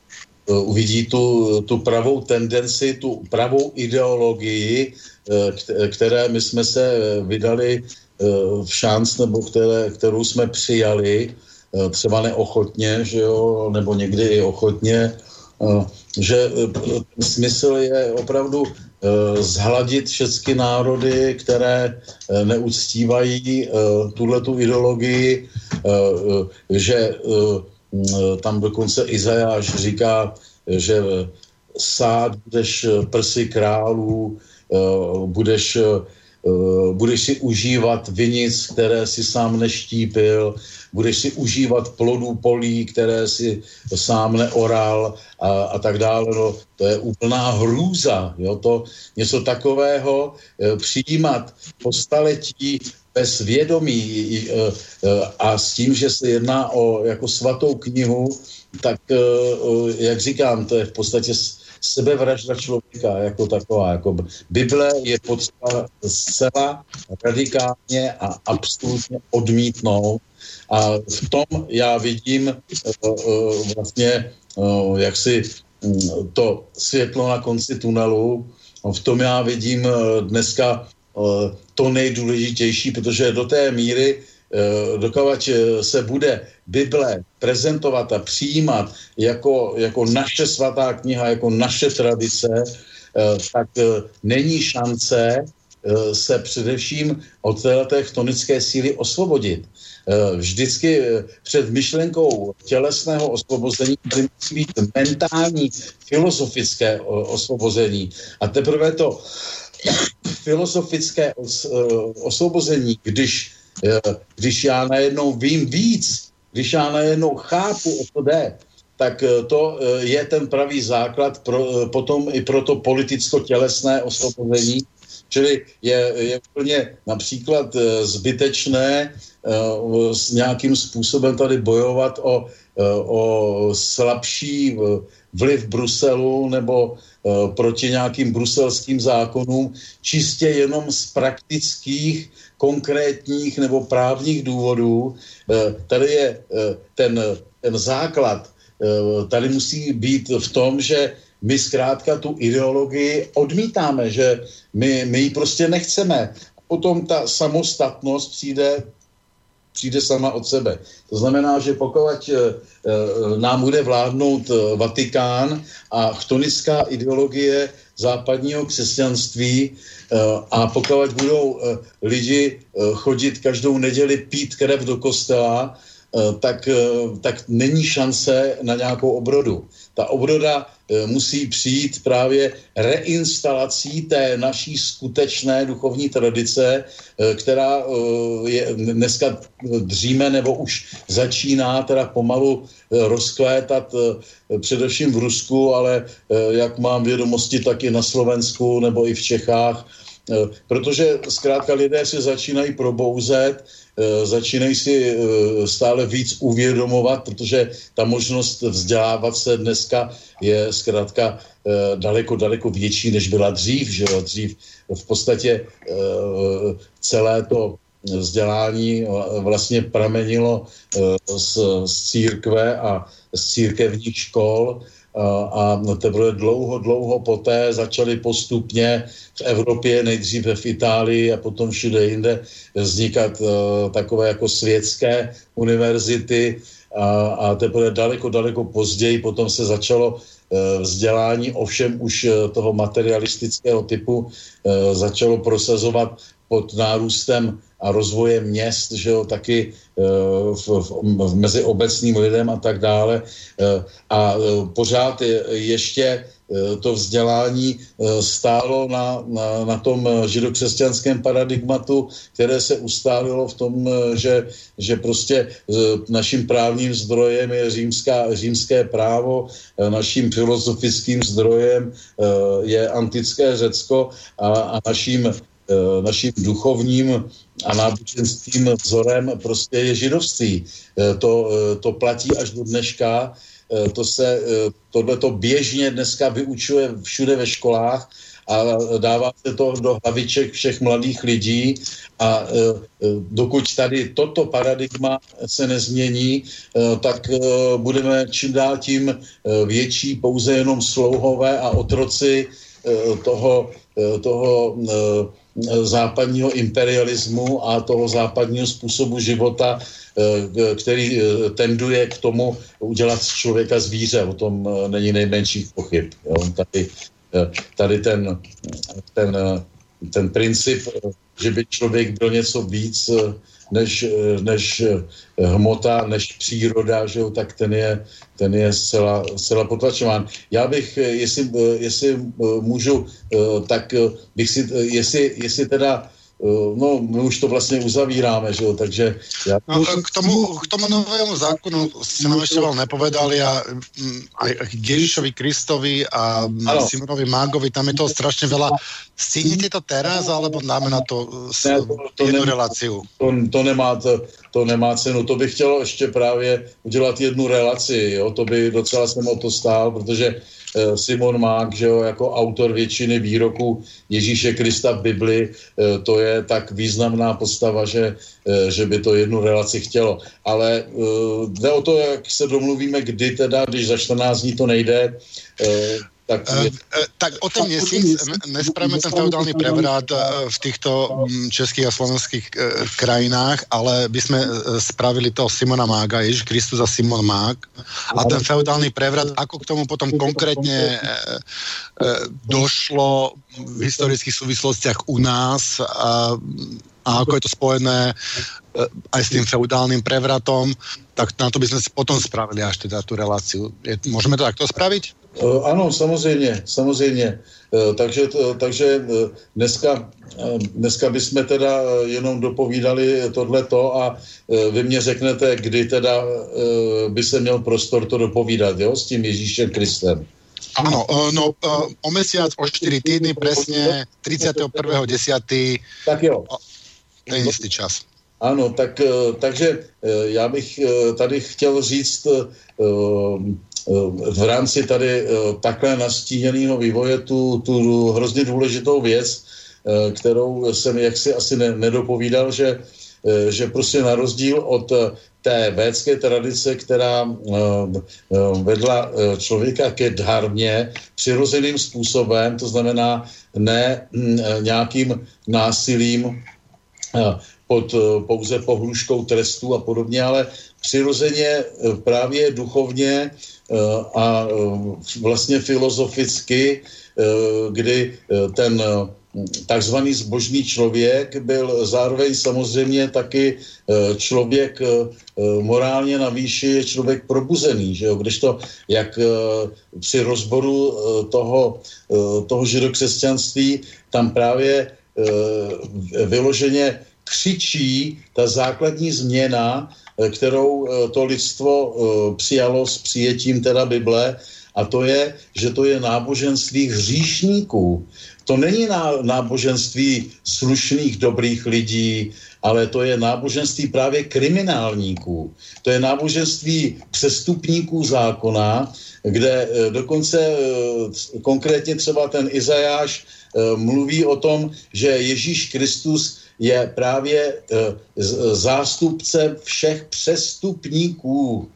uvidí tu, tu pravou tendenci, tu pravou ideologii, které my jsme se vydali v šanc, nebo které, kterou jsme přijali, třeba neochotně, že jo, nebo někdy i ochotně, že smysl je opravdu zhladit všechny národy, které neuctívají tuhle tu ideologii, Eh, eh, že eh, tam dokonce Izajáš říká, že sát budeš prsy králů, budeš, budeš si užívat vinic, které si sám neštípil, budeš si užívat plodů polí, které si sám neoral a, a tak dále. No, to je úplná hrůza. Jo? To něco takového přijímat po staletí bez vědomí e, e, a s tím, že se jedná o jako svatou knihu, tak e, jak říkám, to je v podstatě sebevražda člověka jako taková. Jako Bible je potřeba zcela radikálně a absolutně odmítnout. A v tom já vidím vlastně jak si mm, to světlo na konci tunelu. V tom já vidím dneska to nejdůležitější, protože do té míry, eh, dokud eh, se bude Bible prezentovat a přijímat jako, jako naše svatá kniha, jako naše tradice, eh, tak není šance se především od této chtonické síly osvobodit. Vždycky před myšlenkou tělesného osvobození musí být mentální, filozofické osvobození. A teprve to filozofické os, uh, osvobození, když, uh, když já najednou vím víc, když já najednou chápu, o co jde, tak uh, to je ten pravý základ pro, potom i pro to politicko-tělesné osvobození, Čili je, je úplně například zbytečné s nějakým způsobem tady bojovat o, o slabší vliv Bruselu nebo Eh, proti nějakým bruselským zákonům, čistě jenom z praktických, konkrétních nebo právních důvodů. Eh, tady je eh, ten, ten základ, tady musí být v tom, že my zkrátka tu ideologii odmítáme, že my, my ji prostě nechceme. Potom ta samostatnost přijde přijde sama od sebe. To znamená, že pokud eh, eh, nám bude vládnout eh, Vatikán a chtonická ideologie západního křesťanství a pokud budou lidi chodit každou neděli pít krev do kostela, tak, tak není šance na nějakou obrodu. Ta obroda musí přijít právě reinstalací té naší skutečné duchovní tradice, která je dneska dříme nebo už začíná teda pomalu rozkvétat především v Rusku, ale jak mám vědomosti, tak i na Slovensku nebo i v Čechách Eh, protože zkrátka lidé se začínají probouzet, eh, začínají si eh, stále víc uvědomovat, protože ta možnost vzdělávat se dneska je zkrátka daleko, daleko větší, než byla dřív. Že jo? Dřív v podstatě celé to vzdělání vlastně pramenilo z, z církve a z církevních škol a teprve dlouho, dlouho poté začaly postupně v Evropě, nejdříve v Itálii a potom všude jinde vznikat uh, takové jako světské univerzity. A, a teprve daleko, daleko později potom se začalo uh, vzdělání, ovšem už uh, toho materialistického typu začalo prosazovat pod nárůstem a rozvojem měst, že jo, taky v, v, v, mezi obecným lidem a tak dále. A pořád je, ještě to vzdělání stálo na, na, na tom židokřesťanském paradigmatu, které se ustálilo v tom, že, že prostě naším právním zdrojem je římská, římské právo, naším filozofickým zdrojem je antické Řecko a, a naším Eh, naším duchovním a náboženským vzorem prostě je židovství. Eh, to, eh, to platí až do dneška. To se, tohle to běžně dneska vyučuje všude ve školách a dává se to do hlaviček všech mladých lidí a dokud tady toto paradigma se nezmění, tak budeme čím dál tím větší pouze jenom slouhové a otroci toho, toho západního imperialismu a toho západního způsobu života, eh, který eh, tenduje k tomu udělat z člověka zvíře. O tom eh, není nejmenších pochyb. Jo. Tady, tady ten, ten, ten princip, že by člověk byl něco víc, než, než hmota, než příroda, že jo, tak ten je, ten je zcela, zcela potlačován. Já bych, jestli, jestli můžu, tak bych si, jestli, jestli teda Eh, no, my už to vlastně uzavíráme, že jo, takže... Já... No, k, tomu, k tomu novému zákonu ste nám ešte veľa nepovedali a mm, aj k Ježišovi Kristovi a mm, ano. Simonovi Mágovi, tam je toho strašne veľa. Stihnete to teraz, alebo dáme na to, ne, to, to jednu nemá, reláciu? To, to, nemá, to, to nemá cenu. To bych chtěl ještě právě udělat jednu relaci, jo, to by docela jsem o to stál, protože Eh, Simon Mák, že jo, jako autor většiny výroků Ježíše Krista v Bibli, eh, to je tak významná postava, že, eh, že by to jednu relaci chtělo. Ale jde o to, jak se domluvíme, kdy teda, když za 14 dní to nejde, tak, uh, tak o tom měsíc nespravíme ten feudální prevrat v týchto mm, českých a slovenských krajinách, ale by sme spravili toho Simona Mága, Ježiš Kristus a Simon Mág. A ten feudální prevrat, ako k tomu potom konkrétne došlo v historických súvislostiach u nás a, a ako je to spojené aj s tým feudálnym prevratom, tak na to by sme si potom spravili až teda tú reláciu. Je, môžeme to takto spraviť? Eh, ano, samozřejmě, samozřejmě. Eh, takže, takže dneska, dneska bychom teda jenom dopovídali tohleto a vy mě řeknete, kdy teda by se měl prostor to dopovídat, jo, s tím Ježíšem Kristem. Ano, no o mesiac, o 4 týdny, presne 31.10. Tak jo. Ten jistý čas. Ano, tak, takže já bych tady chtěl říct v rámci tady eh, takhle nastíněného vývoje tu, tu hrozně důležitou věc, eh, kterou jsem jaksi asi ne, nedopovídal, že, eh, že prostě na rozdíl od té védské tradice, která vedla člověka ke dharmě přirozeným způsobem, to znamená ne hm, nějakým násilím pod pouze pohluškou trestu a podobně, ale přirozeně právě duchovně a vlastně filozoficky, kdy ten takzvaný zbožný člověk byl zároveň samozřejmě taky e, člověk e, e, morálně na výši, člověk probuzený, že jo? kdežto jak při rozboru toho, toho židokřesťanství tam právě vyloženě křičí ta základní změna, kterou to lidstvo přijalo s přijetím teda Bible, a to je, že to je náboženství hříšníků. To není náboženství slušných, dobrých lidí, ale to je náboženství právě kriminálníků. To je náboženství přestupníků zákona, kde eh, dokonce eh, konkrétně třeba ten Izajáš eh, mluví o tom, že Ježíš Kristus je právě zástupce všech přestupníků,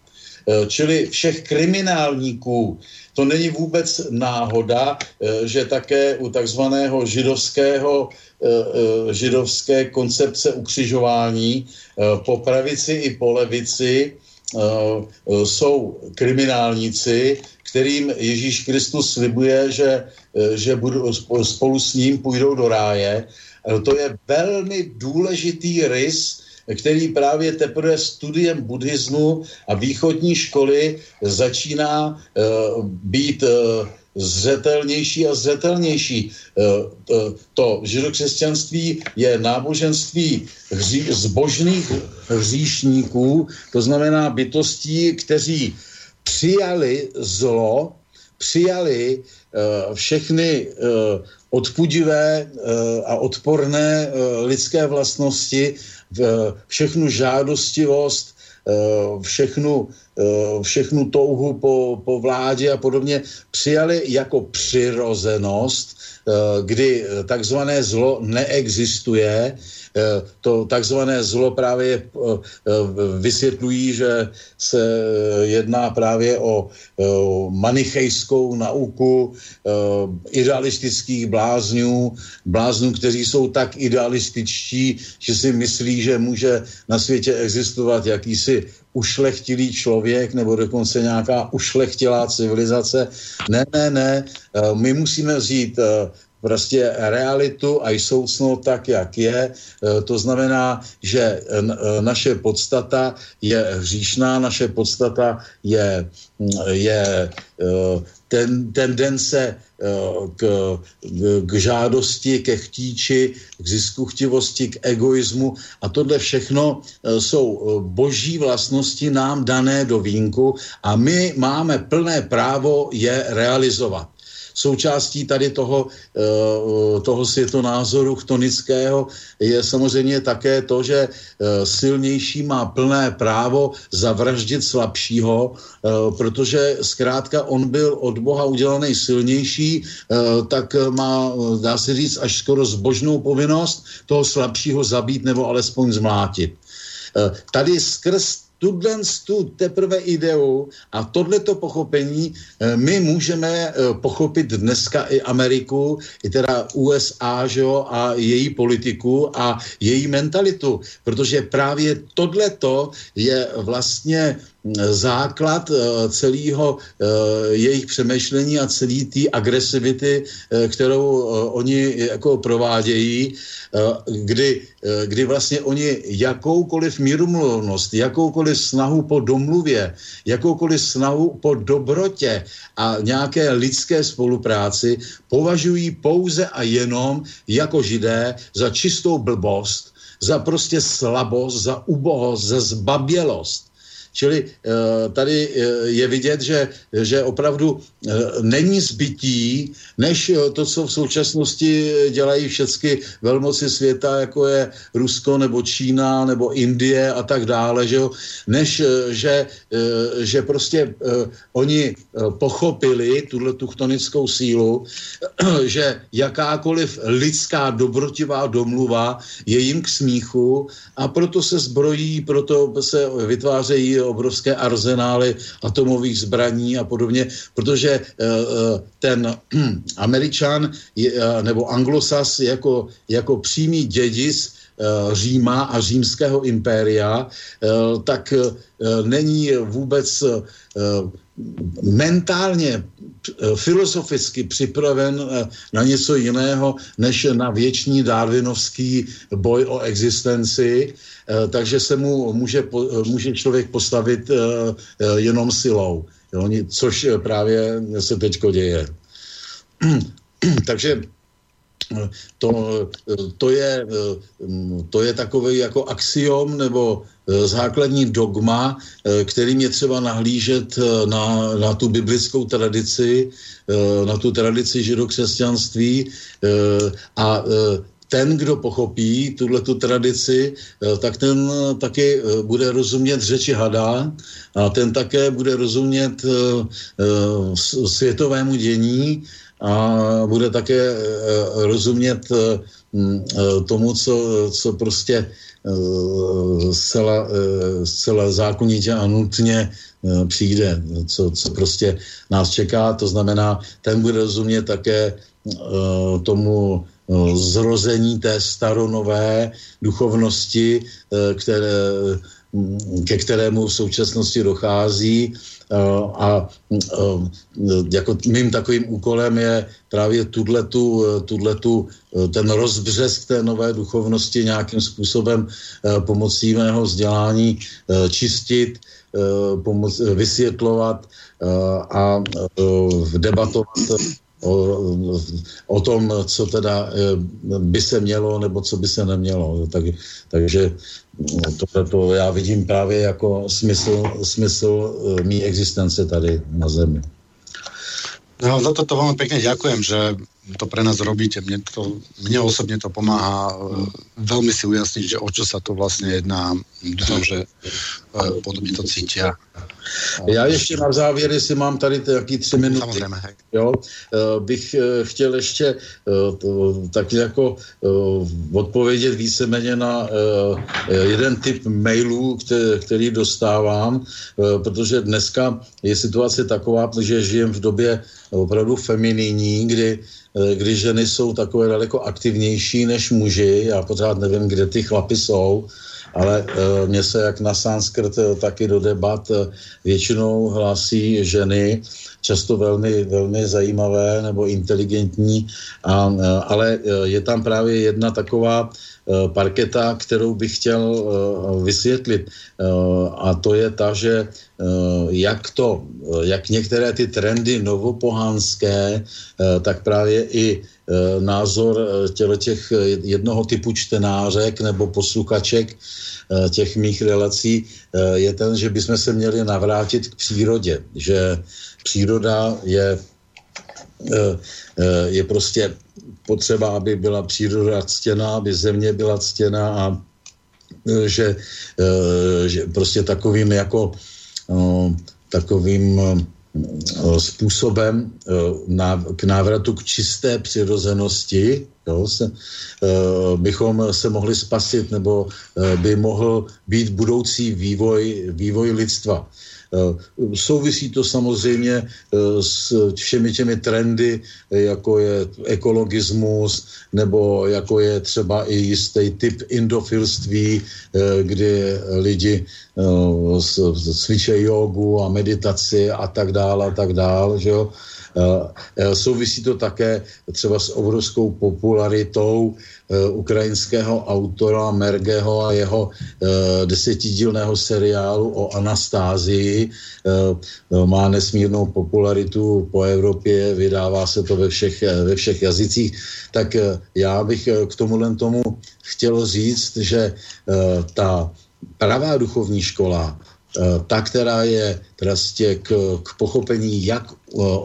čili všech kriminálníků, to není vůbec náhoda, eh, že také u takzvaného židovského eh, eh, židovské koncepce ukřižování po pravici i po levici jsou kriminálníci, kterým Ježíš Kristus slibuje, že, že budou, spolu s ním půjdou do ráje. To je velmi důležitý rys který právě teprve studiem buddhismu a východní školy začíná uh, být uh, zřetelnější a zřetelnější. To židokřesťanství je náboženství hří, zbožných hříšníků, to znamená bytostí, kteří přijali zlo, přijali všechny odpudivé a odporné lidské vlastnosti všechnu žádostivost, eh, všechnu, eh, všechnu touhu po, po vládě a podobně přijali jako přirozenost, eh, kdy takzvané zlo neexistuje, Eh, to takzvané zlo právě eh, eh, vysvětlují, že se jedná právě o manichejskou nauku idealistických blázňů, bláznů, kteří jsou tak idealističtí, že si myslí, že může na světě existovat jakýsi ušlechtilý člověk nebo dokonce nějaká ušlechtilá civilizace. Ne, ne, ne. My musíme vzít prostě realitu a soucno tak, jak je. E, to znamená, že e, naše podstata je hříšná, naše podstata je, je e, ten, tendence k, k žádosti, ke chtíči, k zisku chtivosti, k egoismu a tohle všechno jsou boží vlastnosti nám dané do vínku a my máme plné právo je realizovat součástí tady toho, eh, toho světonázoru chtonického je samozřejmě také to, že eh, silnější má plné právo zavraždit slabšího, eh, protože zkrátka on byl od Boha udělaný silnější, tak má, dá se říct, až skoro zbožnou povinnost toho slabšího zabít nebo alespoň zmlátit. Tady skrz tuhle tu teprve ideu a tohleto pochopení eh, my můžeme eh, pochopit dneska i Ameriku, i teda USA, že jo, a její politiku a její mentalitu, protože právě tohleto je vlastně základ eh, celého eh, jejich přemýšlení a celé té agresivity, eh, kterou oni jako provádějí, kdy, kdy vlastně oni jakoukoliv mírumluvnost, jakoukoliv snahu po domluvě, jakoukoliv snahu po dobrotě a nějaké lidské spolupráci považují pouze a jenom jako židé za čistou blbost, za prostě slabost, za ubohost, za zbabělost. Čili eh, tady eh, je vidět, že, že opravdu není zbytí, než to, co v současnosti dělají všechny velmoci světa, jako je Rusko nebo Čína nebo Indie a tak dále, že jo? než že, že prostě oni pochopili tuhle tuchtonickou sílu, [CLEARS THROAT] že jakákoliv lidská dobrotivá domluva je jim k smíchu a proto se zbrojí, proto se vytvářejí obrovské arzenály atomových zbraní a podobně, protože eh, eh, ten [CLEARS THROAT] Američan nebo Anglosas jako, jako přímý dědic Říma a římského impéria, tak není vůbec mentálně, filozoficky připraven na něco jiného, než na věčný darwinovský boj o existenci, takže se mu může, může člověk postavit jenom silou, což právě se teďko děje. [CLEARS THROAT] Takže eh, to, eh, to, je, eh, to je takový jako axiom nebo základní dogma, kterým je třeba nahlížet na, na tu biblickou tradici, na tu tradici židokřesťanství a ten, kdo pochopí tuhle tu tradici, tak ten taky bude rozumět řeči hada a ten také bude rozumět světovému dění a bude také eh, rozumět eh, eh, tomu, co, co prostě zcela, zcela zákonitě a nutně přijde, co, co prostě nás čeká. To znamená, ten bude rozumět také tomu zrození té staronové duchovnosti, které, mm, ke kterému v současnosti dochází Eh, a eh, jako mým takovým úkolem je právě tuhletu, eh, tuhletu, ten rozbřesk té nové duchovnosti nějakým způsobem pomocí mého vzdělání čistit, pomoc, vysvětlovat a debatovat o, o tom, co teda by se mělo nebo co by se nemělo. Tak, takže to, to já vidím právě jako smysl, smysl eh, mý existence tady na Zemi. No, za to veľmi pekne ďakujem, že to pre nás robíte. Mne, to, mne osobne to pomáha uh, veľmi si ujasniť, že o čo sa to vlastne jedná. Dúfam, že podobne to cítia. Já ještě na závěr, jestli mám tady taky tři minuty, Samozřejmě, jo, bych chtěl ještě tak jako odpovědět víceméně na jeden typ mailů, který dostávám, protože dneska je situace taková, že žijem v době opravdu feminijní, kdy kdy ženy jsou takové daleko aktivnější než muži. Já pořád nevím, kde ty chlapy jsou, ale uh, mně se jak na sanskrt, eh, taky do debat uh, většinou hlásí ženy, často velmi, velmi zajímavé nebo inteligentní, a, ale je tam právě jedna taková parketa, kterou bych chtěl uh, vysvětlit. Uh, a to je ta, že jak to, jak některé ty trendy novopohánské, uh, tak právě i názor těch jednoho typu čtenářek nebo posluchaček Eh, těch mých relací eh, je ten, že bychom se měli navrátit k přírodě, že příroda je, eh, je prostě potřeba, aby byla příroda ctěná, aby země byla ctěná a že, že prostě takovým jako takovým Eh, způsobem k návratu k čisté přirozenosti jo, se, bychom se mohli spasit nebo by mohl být budoucí vývoj, vývoj lidstva. Eh, souvisí to samozřejmě eh, s všemi těmi trendy, jako je ekologismus, nebo jako je třeba i jistý typ indofilství, eh, kdy lidi cvičí jogu a meditaci a tak dále a tak dále, že jo. Souvisí to také třeba s obrovskou popularitou Eh, ukrajinského autora Mergeho a jeho eh, desetidílného seriálu o Anastázii. Eh, má nesmírnou popularitu po Evropě, vydává se to ve všech, ve všech jazycích. Tak já bych k tomuhle tomu chtěl říct, že ta pravá duchovní škola, ta, která je prostě k, k pochopení jak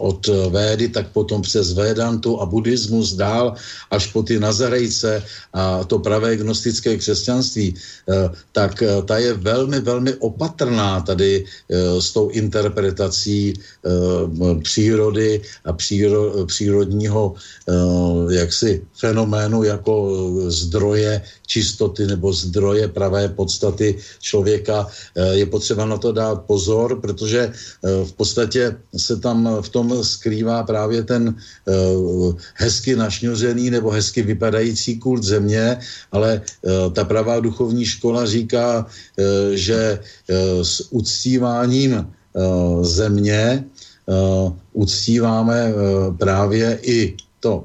od Védy, tak potom přes Védantu a buddhismus dál až po ty Nazarejce a to pravé gnostické křesťanství, eh, tak ta je velmi, velmi opatrná tady s tou interpretací přírody a příro, přírodního jaksi fenoménu jako zdroje čistoty nebo zdroje pravé podstaty člověka. Je potřeba na to dát pozor, protože v podstatě se tam v tom skrývá právě ten hezky našňořený nebo hezky vypadající kult země, ale ta pravá duchovní škola říká, že s uctíváním země uctíváme právě i to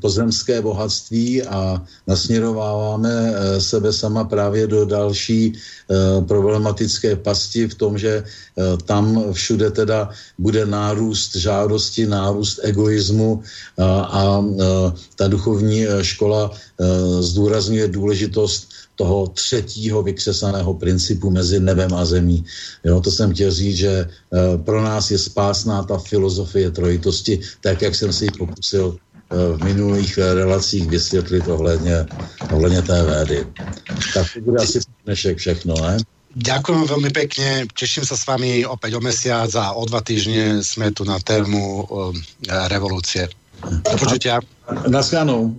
pozemské bohatství a nasměrováváme eh, sebe sama právě do další eh, problematické pasti v tom, že eh, tam všude teda bude nárůst žádosti, nárůst egoismu a ta duchovní škola zdůrazňuje důležitost toho třetího vykřesaného principu mezi nebem a zemí. Jo, to jsem chtěl říct, že pro nás je spásná ta filozofie trojitosti, tak jak jsem si ji pokusil v minulých relacích vysvětlit ohledně, ohledně té védy. Tak to bude asi dnešek všechno, ne? Ďakujem veľmi pekne, teším sa s vami opäť o mesiac a o dva týždne sme tu na tému um, revolúcie. Do počutia. Naschledanou.